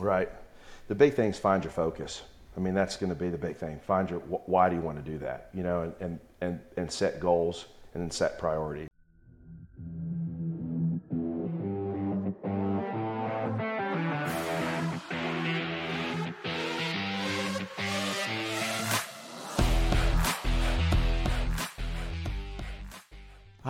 Right. The big thing is find your focus. I mean, that's going to be the big thing. Find your why do you want to do that? You know, and, and, and, and set goals and then set priorities.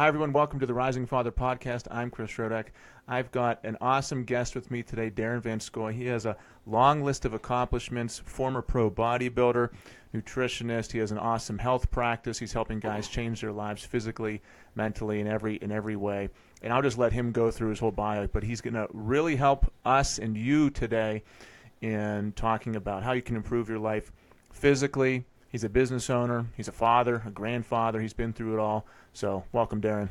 Hi, everyone. Welcome to the Rising Father podcast. I'm Chris Rodak. I've got an awesome guest with me today, Darrin VanScoy. He has a long list of accomplishments, former pro bodybuilder, nutritionist. He has an awesome health practice. He's helping guys change their lives physically, mentally, in every, in every way. And I'll just let him go through his whole bio, but he's going to really help us and you today in talking about how you can improve your life physically, He's a business owner. He's a father, a grandfather. He's been through it all. So, welcome, Darrin.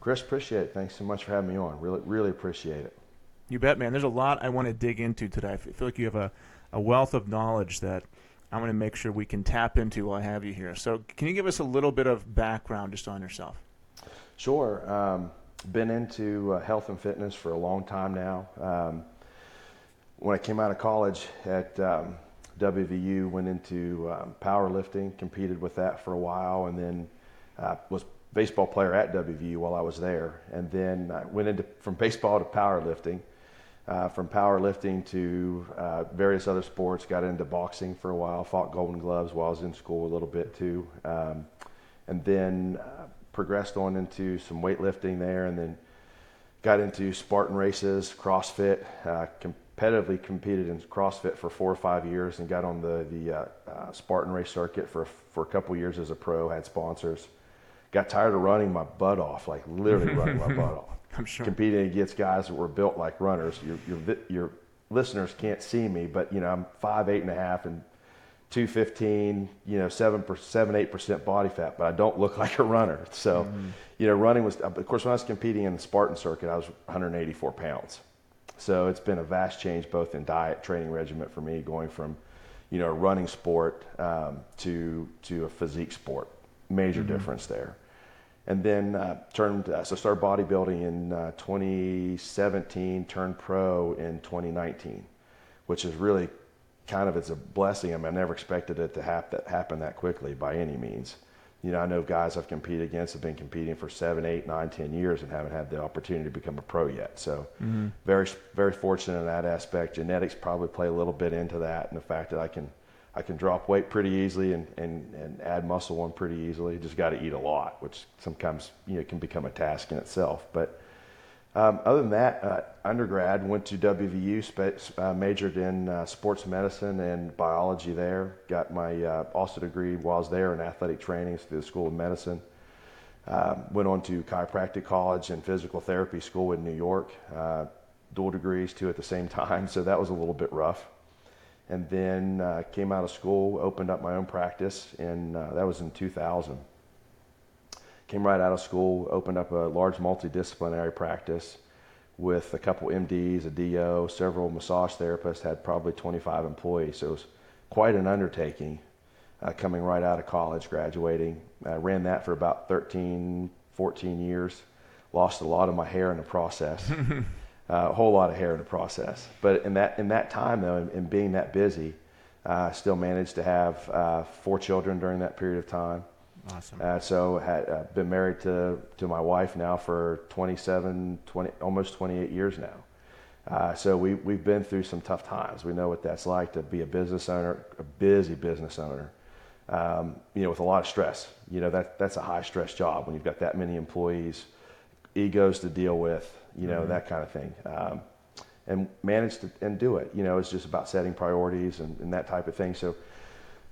Chris, appreciate it. Thanks so much for having me on. Really, really appreciate it. You bet, man. There's a lot I want to dig into today. I feel like you have a, a wealth of knowledge that I'm going to make sure we can tap into while I have you here. So, can you give us a little bit of background just on yourself? Sure. Um, been into uh, health and fitness for a long time now. Um, when I came out of college at um, WVU, went into um, powerlifting, competed with that for a while, and then uh, was baseball player at WVU while I was there. And then I went into from baseball to powerlifting, uh, from powerlifting to uh, various other sports. Got into boxing for a while, fought Golden Gloves while I was in school a little bit too, um, and then uh, progressed on into some weightlifting there, and then got into Spartan races, CrossFit. Uh, competitively competed in CrossFit for four or five years and got on the the uh, uh, Spartan race circuit for for a couple years as a pro. Had sponsors. Got tired of running my butt off, like literally running my butt off. I'm sure. Competing against guys that were built like runners. Your your your listeners can't see me, but you know I'm five eight and a half and 215, you know, seven, seven, eight percent body fat, but I don't look like a runner. So, mm-hmm. you know, running was, of course, when I was competing in the Spartan circuit, I was 184 pounds. So it's been a vast change both in diet, training regimen for me, going from, you know, a running sport um, to to a physique sport. Major mm-hmm. difference there. And then uh, turned uh, so started bodybuilding in uh, 2017, turned pro in 2019, which is really kind of it's a blessing. I mean, I never expected it to happen happen that quickly by any means you know, I know guys I've competed against have been competing for seven, eight, nine, ten years and haven't had the opportunity to become a pro yet. So, mm-hmm. very, very fortunate in that aspect. Genetics probably play a little bit into that, and the fact that I can, I can drop weight pretty easily and, and, and add muscle on pretty easily. Just got to eat a lot, which sometimes you know can become a task in itself. But um, other than that, uh, undergrad went to WVU, sp- uh, majored in uh, sports medicine and biology there. Got my uh, also degree while I was there in athletic training through the School of Medicine. Um, went on to chiropractic college and physical therapy school in New York. Uh, dual degrees too at the same time, so that was a little bit rough. And then uh, came out of school, opened up my own practice, and that was in 2000 came right out of school, opened up a large multidisciplinary practice with a couple MDs, a DO, several massage therapists, had probably 25 employees. So it was quite an undertaking uh, coming right out of college, graduating. I ran that for about 13, 14 years. Lost a lot of my hair in the process, uh, a whole lot of hair in the process. But in that, in that time, though, and, and being that busy, uh, I still managed to have uh, four children during that period of time. Awesome. Uh, so had uh, been married to to my wife now for 27, 20, almost 28 years now. Uh, so we we've been through some tough times. We know what that's like to be a business owner, a busy business owner. Um, you know, with a lot of stress. You know that that's a high stress job when you've got that many employees, egos to deal with. You know mm-hmm. that kind of thing. Um, and manage to and do it. You know, it's just about setting priorities and, and that type of thing. So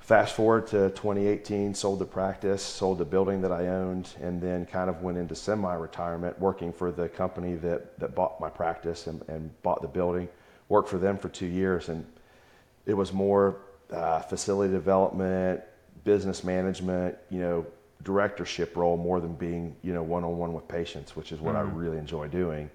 Fast forward to 2018, sold the practice, sold the building that I owned, and then kind of went into semi retirement working for the company that, that bought my practice and, and bought the building. Worked for them for two years, and it was more uh, facility development, business management, you know, directorship role more than being, you know, one on one with patients, which is what mm-hmm. I really enjoy doing.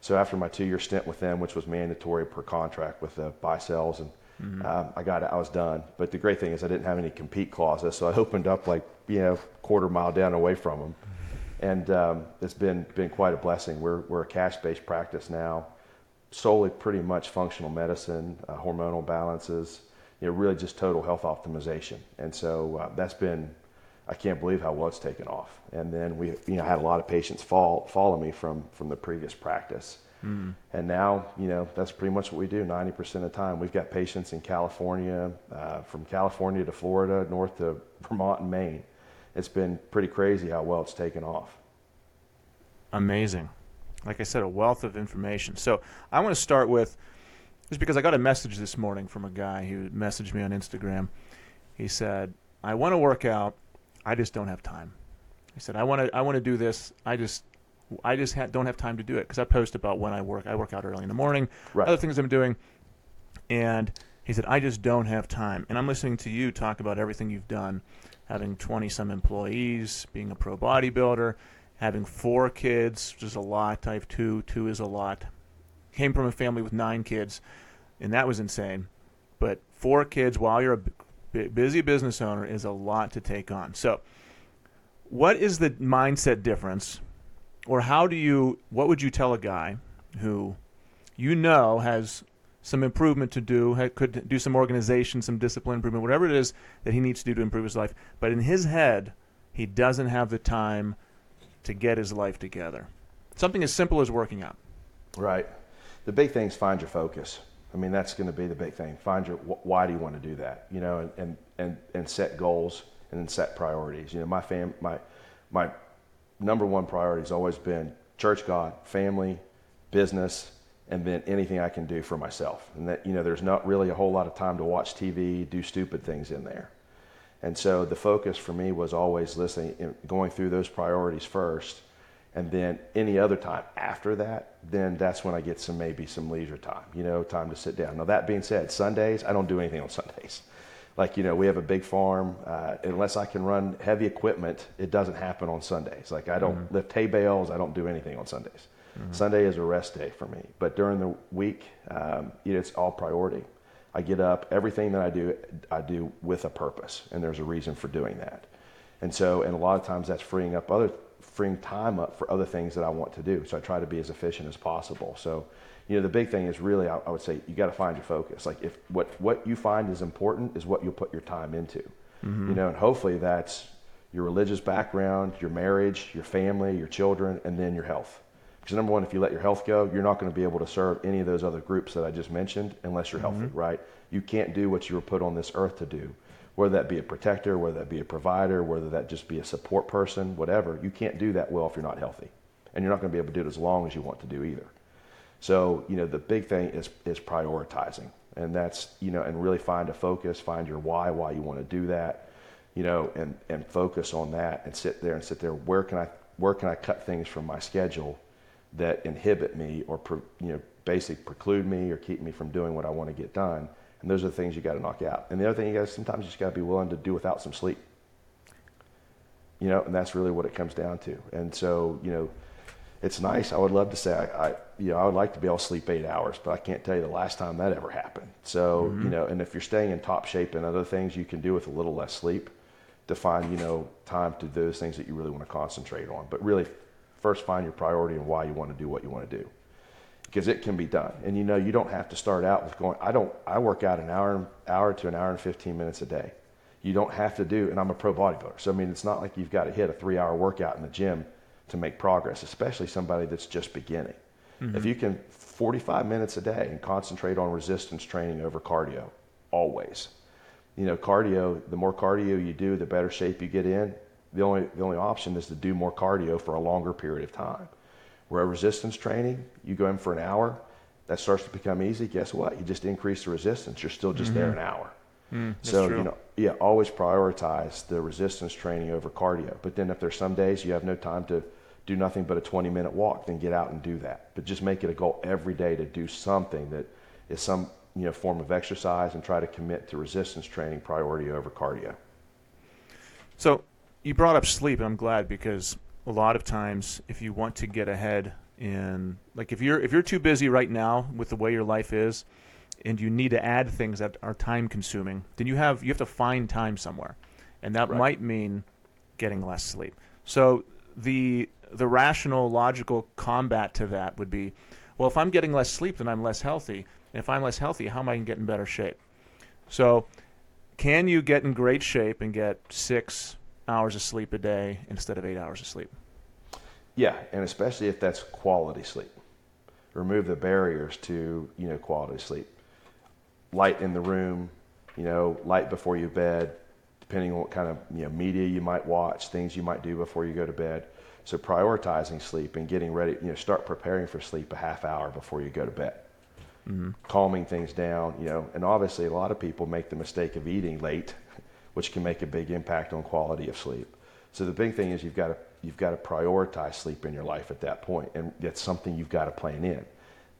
So after my two year stint with them, which was mandatory per contract with the buy sales and Mm-hmm. Um, I got it. I was done. But the great thing is I didn't have any compete clauses, so I opened up like you know quarter mile down away from them, and um, it's been been quite a blessing. We're we're a cash based practice now. solely pretty much functional medicine, uh, hormonal balances, you know, really just total health optimization. And so uh, that's been, I can't believe how well it's taken off. And then we, you know, had a lot of patients fall, follow me from, from the previous practice. Mm. And now, you know, that's pretty much what we do 90% of the time. We've got patients in California, uh, from California to Florida, north to Vermont and Maine. It's been pretty crazy how well it's taken off. Amazing. Like I said, a wealth of information. So I want to start with just because I got a message this morning from a guy who messaged me on Instagram. He said, "I want to work out, I just don't have time." He said, "I want to I want to do this, I just I just ha- don't have time to do it because I post about when I work. I work out early in the morning, right. other things I'm doing, and." He said, I just don't have time. And I'm listening to you talk about everything you've done, having 20 some employees, being a pro bodybuilder, having four kids, which is a lot. I have two, two is a lot. Came from a family with nine kids, and that was insane. But four kids while you're a busy business owner is a lot to take on. So, what is the mindset difference, or how do you? What would you tell a guy who you know has some improvement to do, could do some organization, some discipline improvement, whatever it is that he needs to do to improve his life. But in his head, he doesn't have the time to get his life together. Something as simple as working out. Right. The big thing is find your focus. I mean, that's going to be the big thing. Find your why do you want to do that? You know, and and and, and set goals and then set priorities. You know, my fam my my number one priority has always been church, God, family, business, and then anything I can do for myself. And that you know, there's not really a whole lot of time to watch TV, do stupid things in there. And so the focus for me was always listening, going through those priorities first, and then any other time after that, then that's when I get some maybe some leisure time, you know, time to sit down. Now that being said, Sundays I don't do anything on Sundays. Like you know, we have a big farm. Uh, unless I can run heavy equipment, it doesn't happen on Sundays. Like I don't mm-hmm. lift hay bales. I don't do anything on Sundays. Mm-hmm. Sunday is a rest day for me. But during the week, um, it's all priority. I get up, everything that I do, I do with a purpose, and there's a reason for doing that. And so, and a lot of times that's freeing up other, freeing time up for other things that I want to do. So I try to be as efficient as possible. So, you know, the big thing is really, I, I would say, you got to find your focus. Like if what what you find is important is what you'll put your time into. Mm-hmm. You know, and hopefully that's your religious background, your marriage, your family, your children, and then your health. Because number one, if you let your health go, you're not going to be able to serve any of those other groups that I just mentioned unless you're mm-hmm. healthy, right? You can't do what you were put on this earth to do. Whether that be a protector, whether that be a provider, whether that just be a support person, whatever, you can't do that well if you're not healthy. And you're not going to be able to do it as long as you want to do either. So, you know, the big thing is is prioritizing. And that's, you know, and really find a focus, find your why, why you want to do that, you know, and, and focus on that and sit there and sit there. Where can I where can I cut things from my schedule that inhibit me or you know basically preclude me or keep me from doing what I want to get done. And those are the things you got to knock out. And the other thing you got sometimes you just got to be willing to do without some sleep. You know, and that's really what it comes down to. And so you know, it's nice. I would love to say I, I you know I would like to be able to sleep eight hours, but I can't tell you the last time that ever happened. So mm-hmm. you know, and if you're staying in top shape and other things you can do with a little less sleep, to find you know time to do those things that you really want to concentrate on. But really first find your priority and why you want to do what you want to do because it can be done and you know you don't have to start out with going i don't i work out an hour hour to an hour and 15 minutes a day you don't have to do and i'm a pro bodybuilder so i mean it's not like you've got to hit a three hour workout in the gym to make progress especially somebody that's just beginning mm-hmm. if you can 45 minutes a day and concentrate on resistance training over cardio always you know cardio the more cardio you do the better shape you get in the only, the only option is to do more cardio for a longer period of time. Where resistance training, you go in for an hour, that starts to become easy. Guess what? You just increase the resistance. You're still just mm-hmm. there an hour. Mm, so you know, yeah, always prioritize the resistance training over cardio. But then if there's some days you have no time to do nothing but a 20 minute walk, then get out and do that. But just make it a goal every day to do something that is some you know form of exercise and try to commit to resistance training priority over cardio. So you brought up sleep, and I'm glad because a lot of times, if you want to get ahead in, like, if you're if you're too busy right now with the way your life is, and you need to add things that are time consuming, then you have you have to find time somewhere, and that right. might mean getting less sleep. So the the rational, logical combat to that would be, well, if I'm getting less sleep, then I'm less healthy. And if I'm less healthy, how am I going to get in better shape? So, can you get in great shape and get six hours of sleep a day instead of eight hours of sleep? Yeah, and especially if that's quality sleep. Remove the barriers to you know quality sleep. Light in the room, you know, light before you bed, depending on what kind of you know media you might watch, things you might do before you go to bed. So prioritizing sleep and getting ready, you know, start preparing for sleep a half hour before you go to bed. Mm-hmm. Calming things down, you know, and obviously a lot of people make the mistake of eating late, which can make a big impact on quality of sleep. So the big thing is you've got to you've got to prioritize sleep in your life at that point, and it's something you've got to plan in.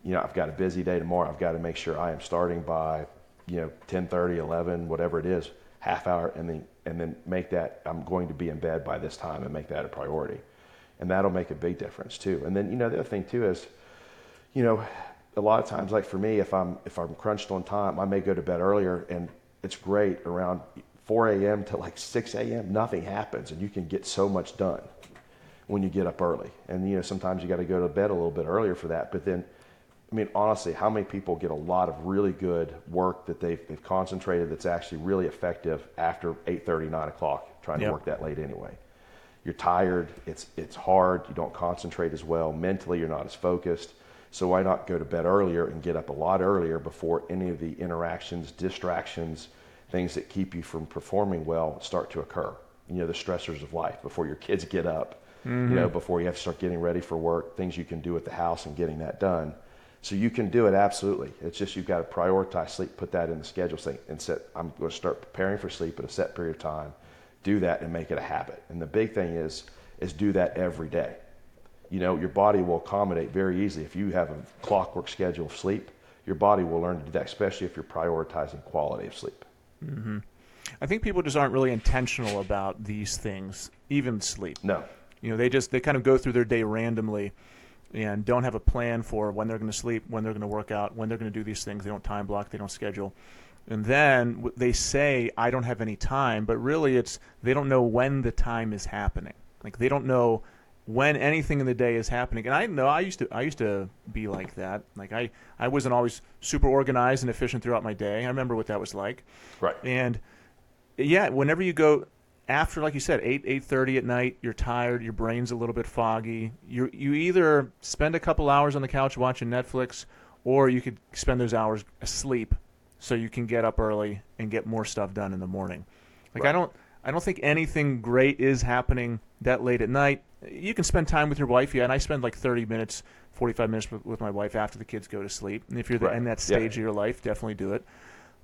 You know, I've got a busy day tomorrow. I've got to make sure I am starting by, you know, 10:30, 11, whatever it is, half hour, and then and then make that I'm going to be in bed by this time and make that a priority, and that'll make a big difference too. And then you know the other thing too is, you know, a lot of times like for me, if I'm if I'm crunched on time, I may go to bed earlier, and it's great around 4 a.m. to like 6 a.m. Nothing happens, and you can get so much done when you get up early. And you know, sometimes you got to go to bed a little bit earlier for that. But then, I mean, honestly, how many people get a lot of really good work that they've, they've concentrated that's actually really effective after 8:30, 9 o'clock, trying yep. to work that late anyway? You're tired. It's it's hard. You don't concentrate as well. Mentally, you're not as focused. So why not go to bed earlier and get up a lot earlier before any of the interactions, distractions, things that keep you from performing well start to occur? You know, the stressors of life before your kids get up mm-hmm. you know, before you have to start getting ready for work, things you can do at the house and getting that done. So you can do it absolutely. It's just you've got to prioritize sleep, put that in the schedule, say, and set. I'm going to start preparing for sleep at a set period of time. Do that and make it a habit. And the big thing is is do that every day. You know, your body will accommodate very easily if you have a clockwork schedule of sleep. Your body will learn to do that, especially if you're prioritizing quality of sleep. Mm-hmm. I think people just aren't really intentional about these things, even sleep. No. You know, they just they kind of go through their day randomly and don't have a plan for when they're going to sleep, when they're going to work out, when they're going to do these things. They don't time block, they don't schedule. And then they say, I don't have any time, but really it's they don't know when the time is happening. Like they don't know when anything in the day is happening. And I know I used to I used to be like that. Like I, I wasn't always super organized and efficient throughout my day. I remember what that was like. Right. And yeah, whenever you go after, like you said, eight eight thirty at night, you're tired, your brain's a little bit foggy. You you either spend a couple hours on the couch watching Netflix, or you could spend those hours asleep, so you can get up early and get more stuff done in the morning. Like right. I don't I don't think anything great is happening that late at night. You can spend time with your wife, yeah, and I spend like thirty minutes, forty five minutes with, my wife after the kids go to sleep. And if you're right. in that stage yeah. of your life, definitely do it.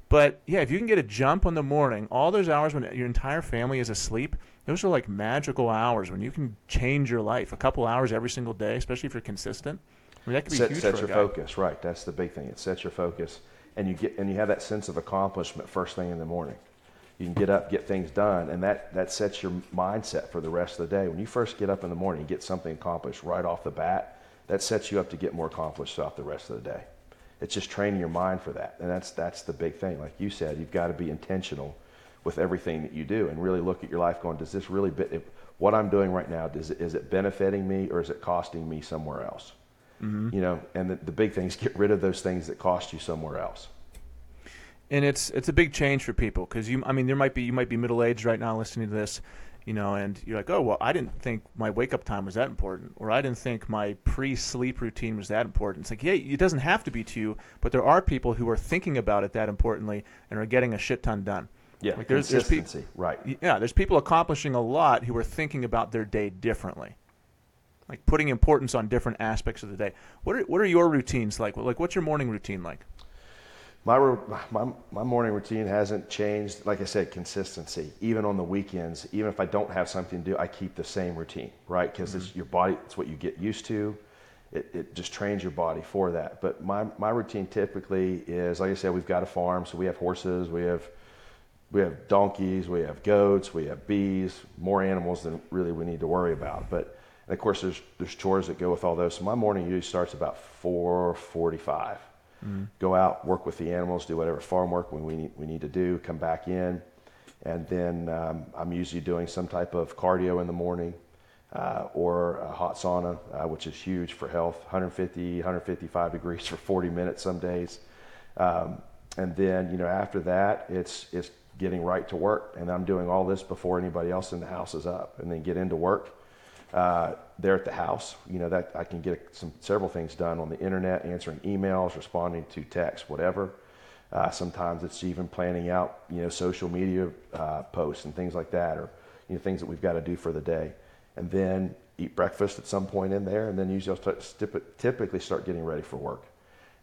But yeah, if you can get a jump on the morning, all those hours when your entire family is asleep, those are like magical hours when you can change your life. A couple hours every single day, especially if you're consistent. I mean, that could be set, huge set for your focus, right? That's the big thing. It sets your focus, and you get and you have that sense of accomplishment first thing in the morning. You can get up, get things done, and that that sets your mindset for the rest of the day. When you first get up in the morning, and get something accomplished right off the bat. That sets you up to get more accomplished throughout the rest of the day it's just training your mind for that. And that's, that's the big thing. Like you said, you've got to be intentional with everything that you do and really look at your life going, does this really, be, what I'm doing right now, does it, is it benefiting me or is it costing me somewhere else? Mm-hmm. You know, and the, the big things get rid of those things that cost you somewhere else. And it's it's a big change for people because you I mean there might be you might be middle aged right now listening to this you know, and you're like, oh, well, I didn't think my wake up time was that important, or I didn't think my pre sleep routine was that important. It's like, yeah, it doesn't have to be to you, but there are people who are thinking about it that importantly and are getting a shit ton done. Yeah, like there's, consistency, there's pe- right. Yeah, there's people accomplishing a lot who are thinking about their day differently. Like putting importance on different aspects of the day. What are, what are your routines like? Like, what's your morning routine like? my, my, my morning routine hasn't changed. Like I said, consistency. Even on the weekends, even if I don't have something to do, I keep the same routine, right? Because mm-hmm. it's your body, it's what you get used to. It, it just trains your body for that. But my, my routine typically is, like I said, we've got a farm, so we have horses, we have we have donkeys, we have goats, we have bees, more animals than really we need to worry about. But and of course, there's there's chores that go with all those. So my morning usually starts about 4:45 mm-hmm. go out, work with the animals, do whatever farm work we need, we need to do, come back in. And then um, I'm usually doing some type of cardio in the morning. uh, or a hot sauna, uh, which is huge for health 150, 155 degrees for 40 minutes some days. Um, and then, you know, after that, it's, it's getting right to work. And I'm doing all this before anybody else in the house is up. And then get into work uh, there at the house. You know, that I can get some several things done on the internet, answering emails, responding to texts, whatever. Uh, sometimes it's even planning out, you know, social media uh, posts and things like that, or you know, things that we've got to do for the day and then eat breakfast at some point in there, and then usually I'll start, typically start getting ready for work.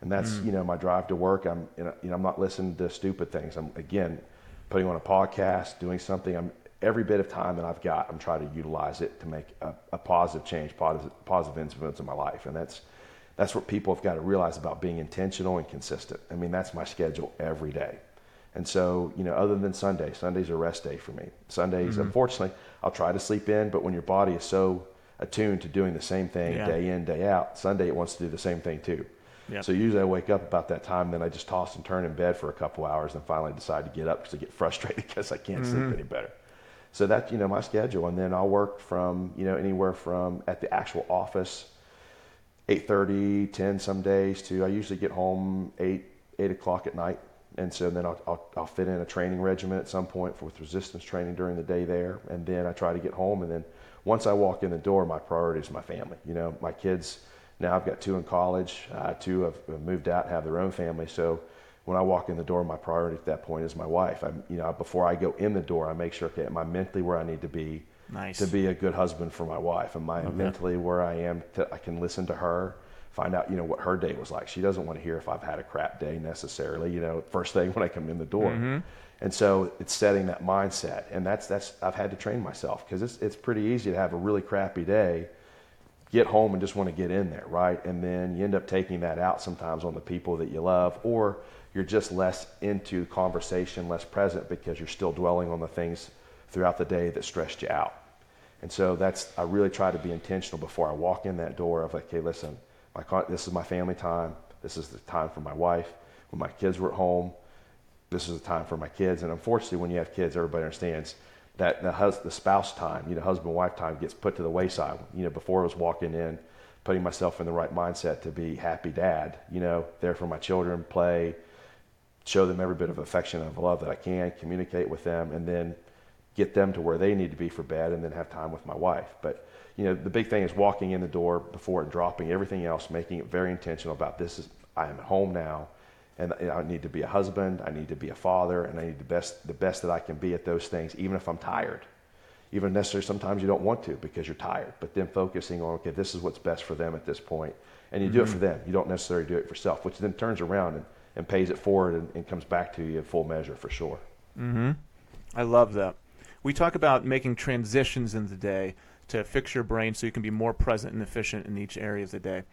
And that's mm. you know my drive to work. I'm you know, you know I'm not listening to stupid things. I'm again putting on a podcast, doing something. I'm every bit of time that I've got, I'm trying to utilize it to make a, a positive change, positive, positive influence in my life, and that's that's what people have got to realize about being intentional and consistent. I mean, that's my schedule every day. And so, you know, other than Sunday, Sunday's a rest day for me. Sundays, mm-hmm. unfortunately, I'll try to sleep in, but when your body is so attuned to doing the same thing yeah. day in, day out, Sunday it wants to do the same thing too. So usually I wake up about that time, then I just toss and turn in bed for a couple hours, and finally decide to get up because I get frustrated because I can't mm-hmm. sleep any better. So that's you know my schedule, and then I'll work from you know anywhere from at the actual office, 8:30, 10 some days to I usually get home eight eight o'clock at night and so then I'll, I'll, I'll, fit in a training regimen at some point for, with resistance training during the day there, and then I try to get home. And then once I walk in the door, my priority is my family. You know, my kids. Now I've got two in college, uh, two have moved out, have their own family. So when I walk in the door, my priority at that point is my wife. I'm, you know, before I go in the door, I make sure, okay, am I mentally where I need to be nice. to be a good husband for my wife? Am I okay. mentally where I am? To, I can listen to her find out, you know, what her day was like. She doesn't want to hear if I've had a crap day necessarily, you know, first thing when I come in the door. Mm-hmm. And so it's setting that mindset. And that's, that's, I've had to train myself because it's, it's pretty easy to have a really crappy day, get home and just want to get in there, right? And then you end up taking that out sometimes on the people that you love, or you're just less into conversation, less present because you're still dwelling on the things throughout the day that stressed you out. And so that's, I really try to be intentional before I walk in that door of like, okay, listen, my, this is my family time. This is the time for my wife. When my kids were at home, this is the time for my kids. And unfortunately, when you have kids, everybody understands that the, hus- the spouse time, you know, husband wife time gets put to the wayside. You know, before I was walking in, putting myself in the right mindset to be happy dad, you know, there for my children, play, show them every bit of affection and love that I can, communicate with them, and then get them to where they need to be for bed and then have time with my wife. But you know, the big thing is walking in the door before dropping everything else, making it very intentional about this is I am at home now, and I need to be a husband, I need to be a father, and I need the best the best that I can be at those things, even if I'm tired. Even necessarily sometimes you don't want to because you're tired, but then focusing on okay, this is what's best for them at this point, and you mm-hmm. do it for them. You don't necessarily do it for yourself, which then turns around and, and pays it forward and, and comes back to you in full measure for sure. Mm-hmm. I love that. We talk about making transitions in the day to fix your brain so you can be more present and efficient in each area of the day.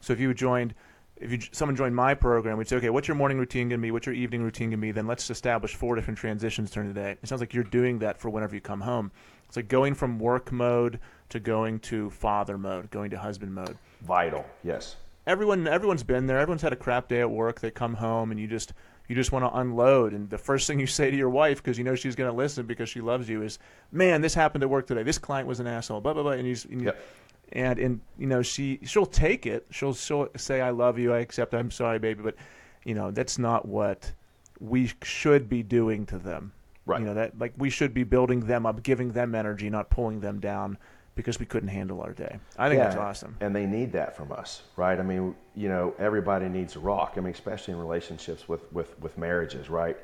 So if you joined, if you someone joined my program, we'd say, okay, what's your morning routine going to be? What's your evening routine going to be? Then let's establish four different transitions during the day. It sounds like you're doing that for whenever you come home. It's like going from work mode to going to father mode, going to husband mode. Vital, yes. Everyone, everyone's been there. Everyone's had a crap day at work. They come home and you just you just want to unload. And the first thing you say to your wife because you know she's going to listen because she loves you is man this happened at work today. This client was an asshole. Blah blah blah. And you, and, yep. and and you know she she'll take it. She'll she'll say i love you. I accept. I'm sorry baby. But you know that's not what we should be doing to them. Right. you know that like we should be building them up giving them energy not pulling them down because we couldn't handle our day. I think yeah, that's awesome. And they need that from us, right? I mean, you know, everybody needs a rock. I mean, especially in relationships with, with, with marriages, right?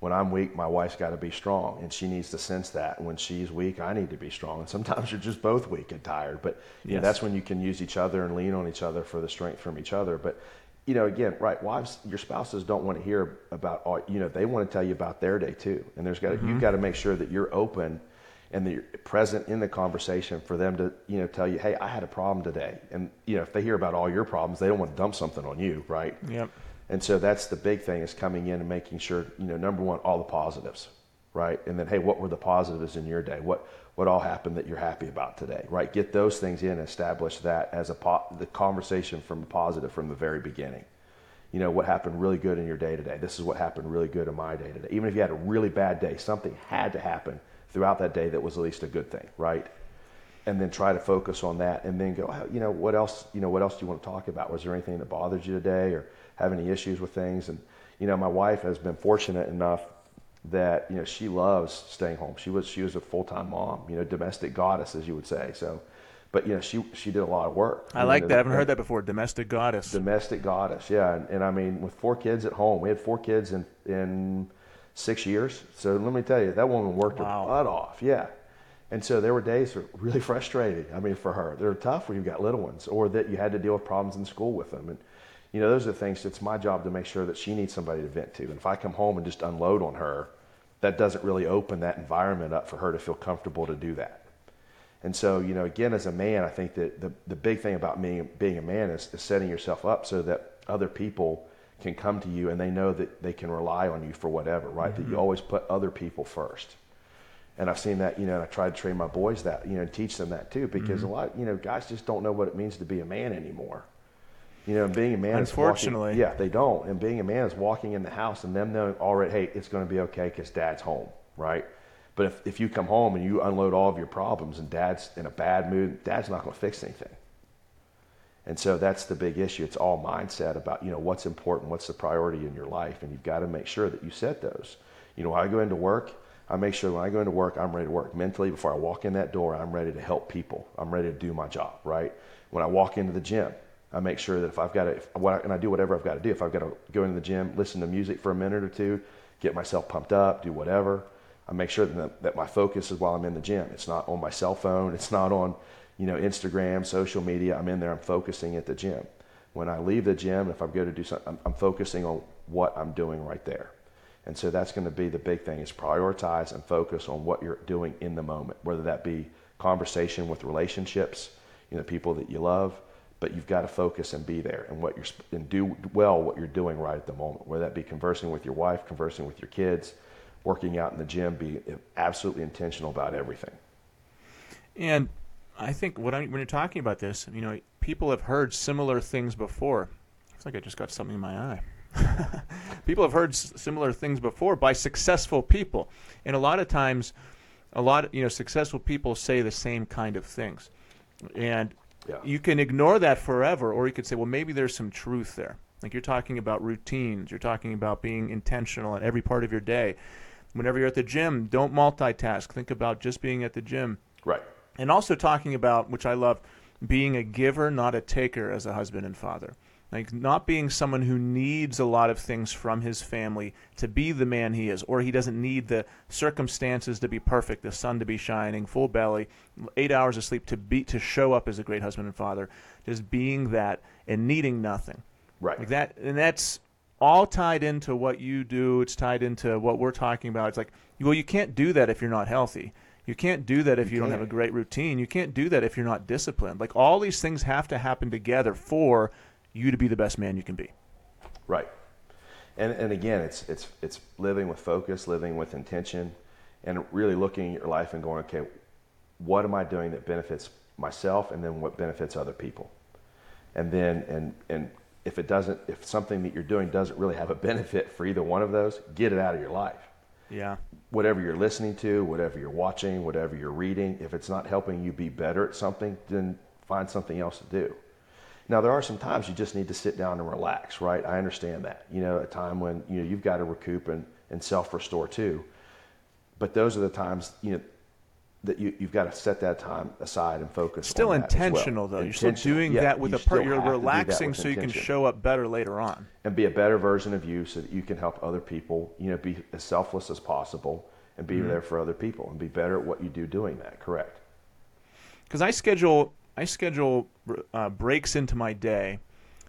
When I'm weak, my wife's got to be strong, and she needs to sense that. When she's weak, I need to be strong. And sometimes you're just both weak and tired, but yes. know, that's when you can use each other and lean on each other for the strength from each other. But you know, again, right? Wives, your spouses don't want to hear about all. You know, they want to tell you about their day too, and there's got mm-hmm. you've got to make sure that you're open and they're present in the conversation for them to you know tell you hey i had a problem today. And you know if they hear about all your problems they don't want to dump something on you right? Yep. And so that's the big thing is coming in and making sure you know number one all the positives right? And then hey what were the positives in your day? What what all happened that you're happy about today right? Get those things in establish that as a po- the conversation from a positive from the very beginning. You know what happened really good in your day today? This is what happened really good in my day today. Even if you had a really bad day something had to happen throughout that day that was at least a good thing, right? and then try to focus on that and then go "Oh, you know what else you know what else do you want to talk about was there anything that bothered you today or have any issues with things and you know my wife has been fortunate enough that you know she loves staying home she was she was a full-time mom you know domestic goddess as you would say so but you know she she did a lot of work I like know, that. I haven't heard that before. Domestic goddess. domestic goddess yeah and, and i mean with four kids at home we had four kids in in six years. So let me tell you that woman worked Wow. her butt off yeah. And so there were days that were really frustrating i mean for her. They're tough when you've got little ones or that you had to deal with problems in school with them. And you know those are the things it's my job to make sure that she needs somebody to vent to. And if i come home and just unload on her that doesn't really open that environment up for her to feel comfortable to do that. And so, you know, again, as a man, I think that the, the big thing about being, being a man is, is setting yourself up so that other people can come to you and they know that they can rely on you for whatever, right? That you mm-hmm. always put other people first. And I've seen that, you know, and I try to train my boys that, you know, and teach them that too, because a mm-hmm. lot, you know, guys just don't know what it means to be a man anymore. You know, being a man is walking- Unfortunately. yeah, they don't. And being a man is walking in the house and them knowing already, hey, it's going to be okay because dad's home, right? But if, if you come home and you unload all of your problems and dad's in a bad mood, dad's not going to fix anything. And so that's the big issue. It's all mindset about, you know, what's important, what's the priority in your life, and you've got to make sure that you set those. You know, I go into work, I make sure when I go into work, I'm ready to work. Mentally, before I walk in that door, I'm ready to help people. I'm ready to do my job, right? When I walk into the gym, I make sure that if I've got to, if, and I do whatever I've got to do. If I've got to go into the gym, listen to music for a minute or two, get myself pumped up, do whatever, I make sure that, that my focus is while I'm in the gym. It's not on my cell phone. It's not on, you know, Instagram, social media. I'm in there. I'm focusing at the gym. When I leave the gym, if I go to do something, I'm, I'm focusing on what I'm doing right there. And so that's going to be the big thing is prioritize and focus on what you're doing in the moment, whether that be conversation with relationships, you know, people that you love, but you've got to focus and be there and what you're and do well what you're doing right at the moment, whether that be conversing with your wife, conversing with your kids, working out in the gym, be absolutely intentional about everything. And I think what I, when you're talking about this, you know, people have heard similar things before. It's like I just got something in my eye. people have heard s- similar things before by successful people, and a lot of times, a lot of you know successful people say the same kind of things, and Yeah. you can ignore that forever, or you could say, well, maybe there's some truth there. Like you're talking about routines, you're talking about being intentional in every part of your day. Whenever you're at the gym, don't multitask. Think about just being at the gym Right. And also talking about which I love being a giver, not a taker, as a husband and father. Like not being someone who needs a lot of things from his family to be the man he is, or he doesn't need the circumstances to be perfect, the sun to be shining, full belly, eight hours of sleep to be to show up as a great husband and father. Just being that and needing nothing. Right. Like that, and that's all tied into what you do. It's tied into what we're talking about. It's like, well, you can't do that if you're not healthy. You can't do that if you, don't have a great routine. You can't do that if you're not disciplined. Like all these things have to happen together for you to be the best man you can be. Right. And and again, it's it's it's living with focus, living with intention, and really looking at your life and going, okay, what am I doing that benefits myself, and then what benefits other people, and then and and if it doesn't, if something that you're doing doesn't really have a benefit for either one of those, get it out of your life. Yeah. Whatever you're listening to, whatever you're watching, whatever you're reading, if it's not helping you be better at something, then find something else to do. Now there are some times you just need to sit down and relax, right? I understand that. You know, a time when you know you've got to recoup and, and self restore too. But those are the times you know that you, you've got to set that time aside and focus. Still on that as well. intentional though. You're still doing Yeah, that with a part. You're have to do that relaxing so you can show up better later on. and be a better version of you, so that you can help other people. You know, be as selfless as possible and be Mm-hmm. there for other people and be better at what you do doing that. Correct. because I schedule I schedule uh, breaks into my day,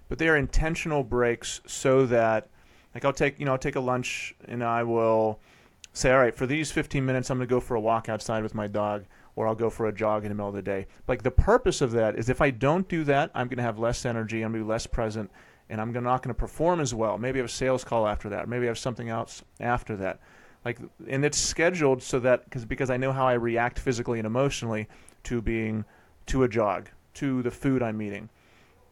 but they are intentional breaks so that like I'll take you know I'll take a lunch and I will say all right for these 15 minutes I'm going to go for a walk outside with my dog or I'll go for a jog in the middle of the day. Like the purpose of that is if I don't do that I'm going to have less energy I'm going to be less present and I'm not going to perform as well. Maybe I have a sales call after that. Maybe I have something else after that. Like and it's scheduled so that because because I know how I react physically and emotionally to being to a jog, to the food I'm eating.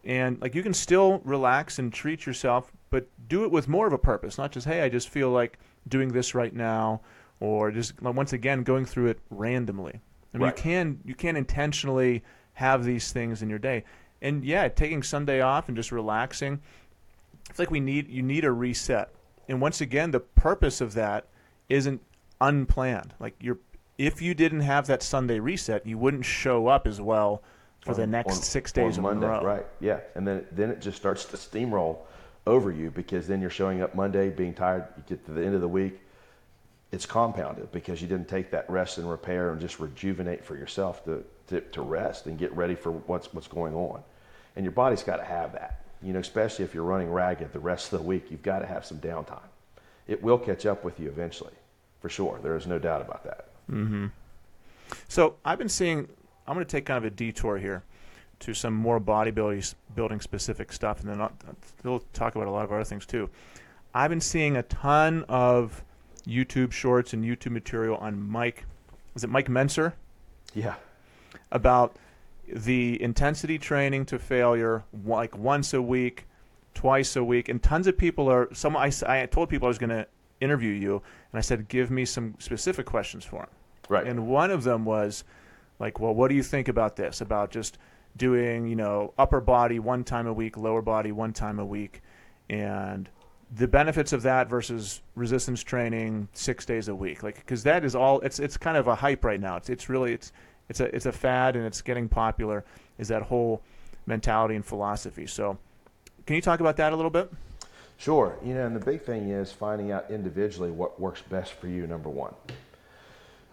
And like you can still relax and treat yourself, but do it with more of a purpose, not just hey, I just feel like doing this right now or just once again going through it randomly. I mean, Right. you can you can intentionally have these things in your day, and yeah, taking Sunday off and just relaxing. It's like we need you need a reset, and once again, the purpose of that isn't unplanned. Like you're if you didn't have that Sunday reset, you wouldn't show up as well for the next on- six days on Monday, right? Yeah, and then then it just starts to steamroll over you because then you're showing up Monday being tired. You get to the end of the week, it's compounded because you didn't take that rest and repair and just rejuvenate for yourself to to, to rest and get ready for what's what's going on, and your body's got to have that. You know, especially if you're running ragged the rest of the week, you've got to have some downtime. It will catch up with you eventually, for sure. There is no doubt about that. Mm-hmm. So I've been seeing. I'm going to take kind of a detour here to some more bodybuilding building specific stuff, and then I'll, we'll talk about a lot of other things too. I've been seeing a ton of YouTube shorts and YouTube material on Mike. Is it Mike Mentzer Yeah, about the intensity training to failure, like once a week, twice a week, and tons of people are. Some I, I told people I was going to interview you, and I said give me some specific questions for him. right. And one of them was like, well, what do you think about this? About just doing, you know, upper body one time a week, lower body one time a week, and the benefits of that versus resistance training six days a week. Like, because that is all. It's it's kind of a hype right now. It's it's really it's it's a it's a fad and it's getting popular. Is that whole mentality and philosophy? So, can you talk about that a little bit? Sure. You know, and the big thing is finding out individually what works best for you, number one.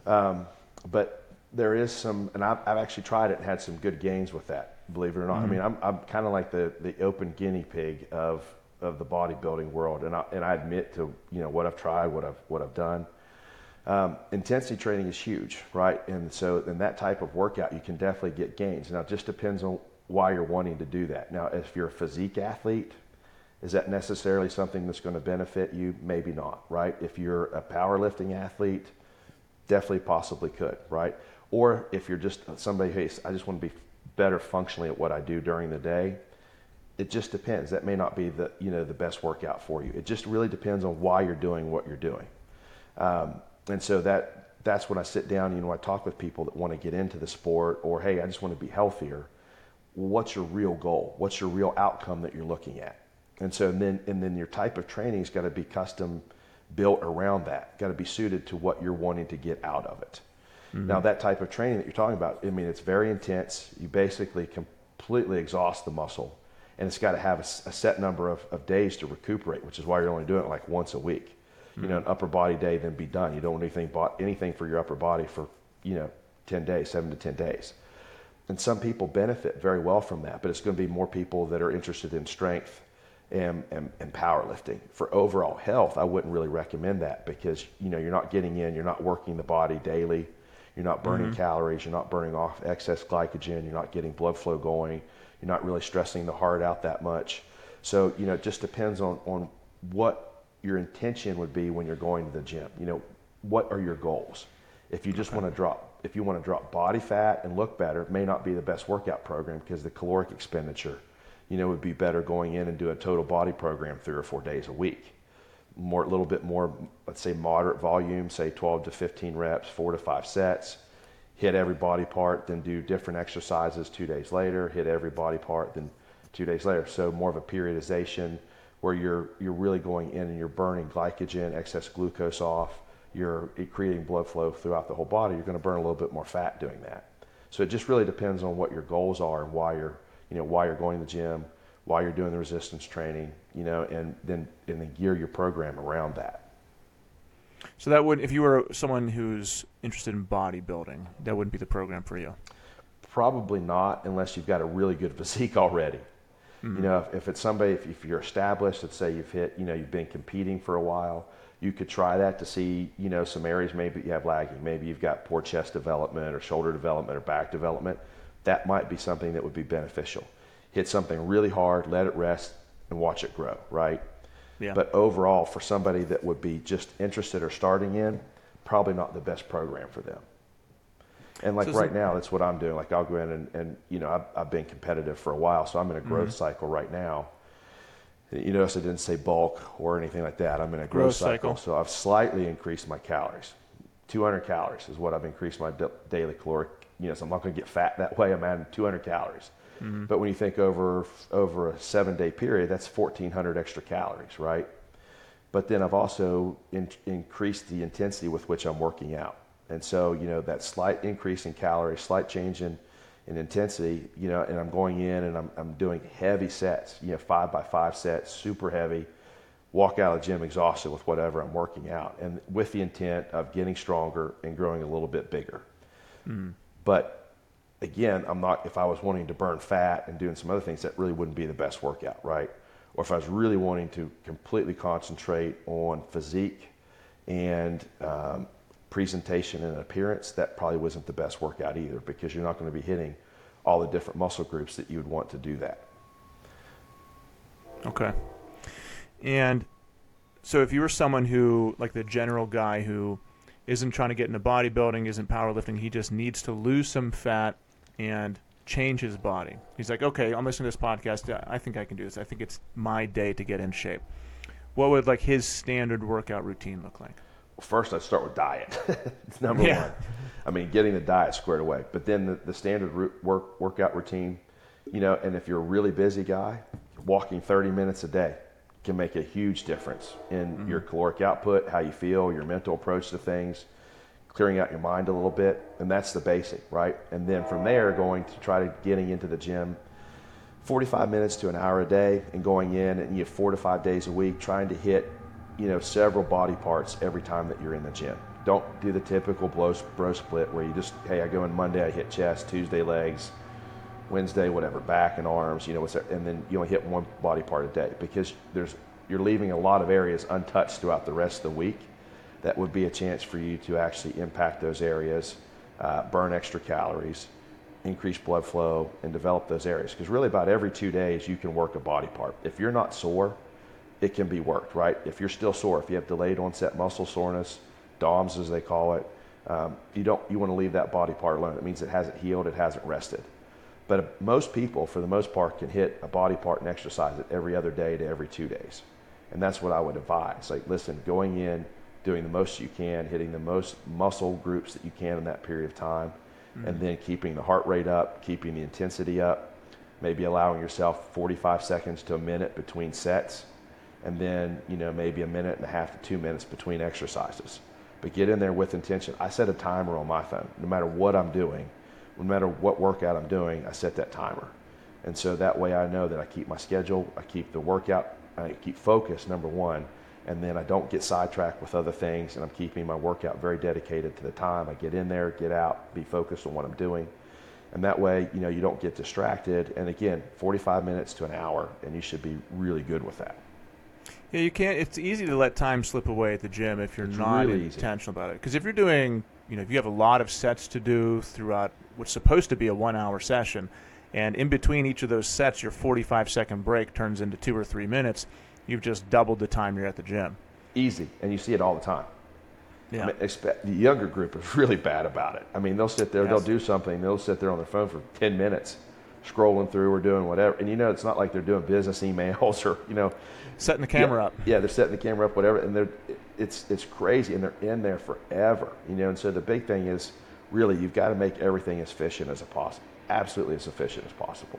Um, but there is some, and I've, I've actually tried it and had some good gains with that, believe it or not. I mean, I'm, I'm kind of like the, the open guinea pig of, of the bodybuilding world. And I, and I admit to, you know, what I've tried, what I've, what I've done. Um, intensity training is huge, right? And so in that type of workout, you can definitely get gains. Now, it just depends on why you're wanting to do that. Now, if you're a physique athlete, is that necessarily something that's going to benefit you? Maybe not, right? If you're a powerlifting athlete, definitely possibly could, right? Or if you're just somebody, hey, I just want to be better functionally at what I do during the day. It just depends. That may not be the you know the best workout for you. It just really depends on why you're doing what you're doing. Um, and so that that's when I sit down. You know, I talk with people that want to get into the sport, or hey, I just want to be healthier. What's your real goal? What's your real outcome that you're looking at? And so then and then your type of training has got to be custom built around that. Got to be suited to what you're wanting to get out of it. Mm-hmm. Now that type of training that you're talking about, I mean, it's very intense. You basically completely exhaust the muscle, and it's got to have a set number of, of days to recuperate, which is why you're only doing it like once a week. You know, an mm-hmm. upper body day, then be done. You don't want anything anything for your upper body for you know ten days, seven to ten days. And some people benefit very well from that, but it's going to be more people that are interested in strength and, and, and powerlifting. For overall health, I wouldn't really recommend that because you know you're not getting in, you're not working the body daily, you're not burning mm-hmm. calories, you're not burning off excess glycogen, you're not getting blood flow going, you're not really stressing the heart out that much. So you know, it just depends on on what your intention would be when you're going to the gym. You know, what are your goals? If you just want to drop, if you want to drop body fat and look better, it may not be the best workout program because the caloric expenditure, you know, would be better going in and do a total body program three or four days a week. More, a little bit more, let's say moderate volume, say 12 to 15 reps, four to five sets. Hit every body part, then do different exercises two days later. Hit every body part, then two days later. So more of a periodization where you're you're really going in and you're burning glycogen, excess glucose off. You're creating blood flow throughout the whole body. You're going to burn a little bit more fat doing that. So it just really depends on what your goals are and why you're you know why you're going to the gym, why you're doing the resistance training, you know, and then and then gear your program around that. So that would, if you were someone who's interested in bodybuilding, that wouldn't be the program for you. Probably not unless you've got a really good physique already. You mm-hmm. know, if, if it's somebody, if, if you're established, let's say you've hit, you know, you've been competing for a while, you could try that to see, you know, some areas maybe you have lagging. Maybe you've got poor chest development or shoulder development or back development. That might be something that would be beneficial. Hit something really hard, let it rest, and watch it grow, right? Yeah. But overall, for somebody that would be just interested or starting in, probably not the best program for them. And like So right now, that's what I'm doing. Like I'll go in and, and you know, I've, I've been competitive for a while, so I'm in a growth Mm-hmm. cycle right now. You notice I didn't say bulk or anything like that. I'm in a growth, Growth cycle. cycle. So I've slightly increased my calories. 200 calories is what I've increased my daily caloric. You know, so I'm not going to get fat that way. I'm adding 200 calories. Mm-hmm. But when you think over over a seven day period, that's 1,400 extra calories, right? But then I've also in, increased the intensity with which I'm working out, and so you know that slight increase in calories, slight change in in intensity, you know, and I'm going in and I'm I'm doing heavy sets, you know, five by five sets, super heavy. Walk out of the gym exhausted with whatever I'm working out, and with the intent of getting stronger and growing a little bit bigger. Mm-hmm. But again, I'm not, if I was wanting to burn fat and doing some other things, that really wouldn't be the best workout, right? Or if I was really wanting to completely concentrate on physique and um, presentation and appearance, that probably wasn't the best workout either because you're not going to be hitting all the different muscle groups that you would want to do that. Okay. And so if you were someone who, like the general guy who isn't trying to get into bodybuilding, isn't powerlifting, he just needs to lose some fat and change his body. He's like, okay, I'm listening to this podcast. I think I can do this. I think it's my day to get in shape. What would like his standard workout routine look like? Well, first, I'd start with diet. it's number Yeah. one. I mean, getting the diet squared away. But then the, the standard work, workout routine, you know, and if you're a really busy guy, walking 30 minutes a day can make a huge difference in mm-hmm. your caloric output, how you feel, your mental approach to things, clearing out your mind a little bit. And that's the basic, right? And then from there, going to try to getting into the gym 45 minutes to an hour a day and going in and you have four to five days a week trying to hit you know several body parts every time that you're in the gym don't do the typical blow, bro split where you just hey i go in monday i hit chest tuesday legs wednesday whatever back and arms you know and then you only hit one body part a day because there's you're leaving a lot of areas untouched throughout the rest of the week that would be a chance for you to actually impact those areas uh, burn extra calories increase blood flow and develop those areas. Because really, about every two days, you can work a body part. If you're not sore, it can be worked, right? If you're still sore, if you have delayed onset muscle soreness, DOMS as they call it, um, you don't you want to leave that body part alone. It means it hasn't healed, it hasn't rested. But uh, most people, for the most part, can hit a body part and exercise it every other day to every two days. And that's what I would advise. Like, listen, going in, doing the most you can, hitting the most muscle groups that you can in that period of time, and mm-hmm. then keeping the heart rate up, keeping the intensity up, maybe allowing yourself 45 seconds to a minute between sets, and then, you know, maybe a minute and a half to two minutes between exercises. But get in there with intention. I set a timer on my phone. No matter what I'm doing, no matter what workout I'm doing, I set that timer. And so that way I know that I keep my schedule, I keep the workout, I keep focus, number one, and then I don't get sidetracked with other things, and I'm keeping my workout very dedicated to the time. I get in there, get out, be focused on what I'm doing. And that way, you know, you don't get distracted. And again, 45 minutes to an hour, and you should be really good with that. Yeah, you can't. It's easy to let time slip away at the gym if you're It's not really easy. intentional about it. Because if you're doing, you know, if you have a lot of sets to do throughout what's supposed to be a one-hour session, and in between each of those sets, your 45-second break turns into two or three minutes, you've just doubled the time you're at the gym. Easy, and you see it all the time. Yeah. I mean, expect, the younger group is really bad about it. I mean, they'll sit there, Yes. they'll do something, they'll sit there on their phone for 10 minutes, scrolling through or doing whatever. And you know, it's not like they're doing business emails or, you know, Setting the camera yeah, up. Yeah, they're setting the camera up, whatever, and they're it's it's crazy, and they're in there forever, you know. And so the big thing is really you've got to make everything as efficient as possible, absolutely as efficient as possible.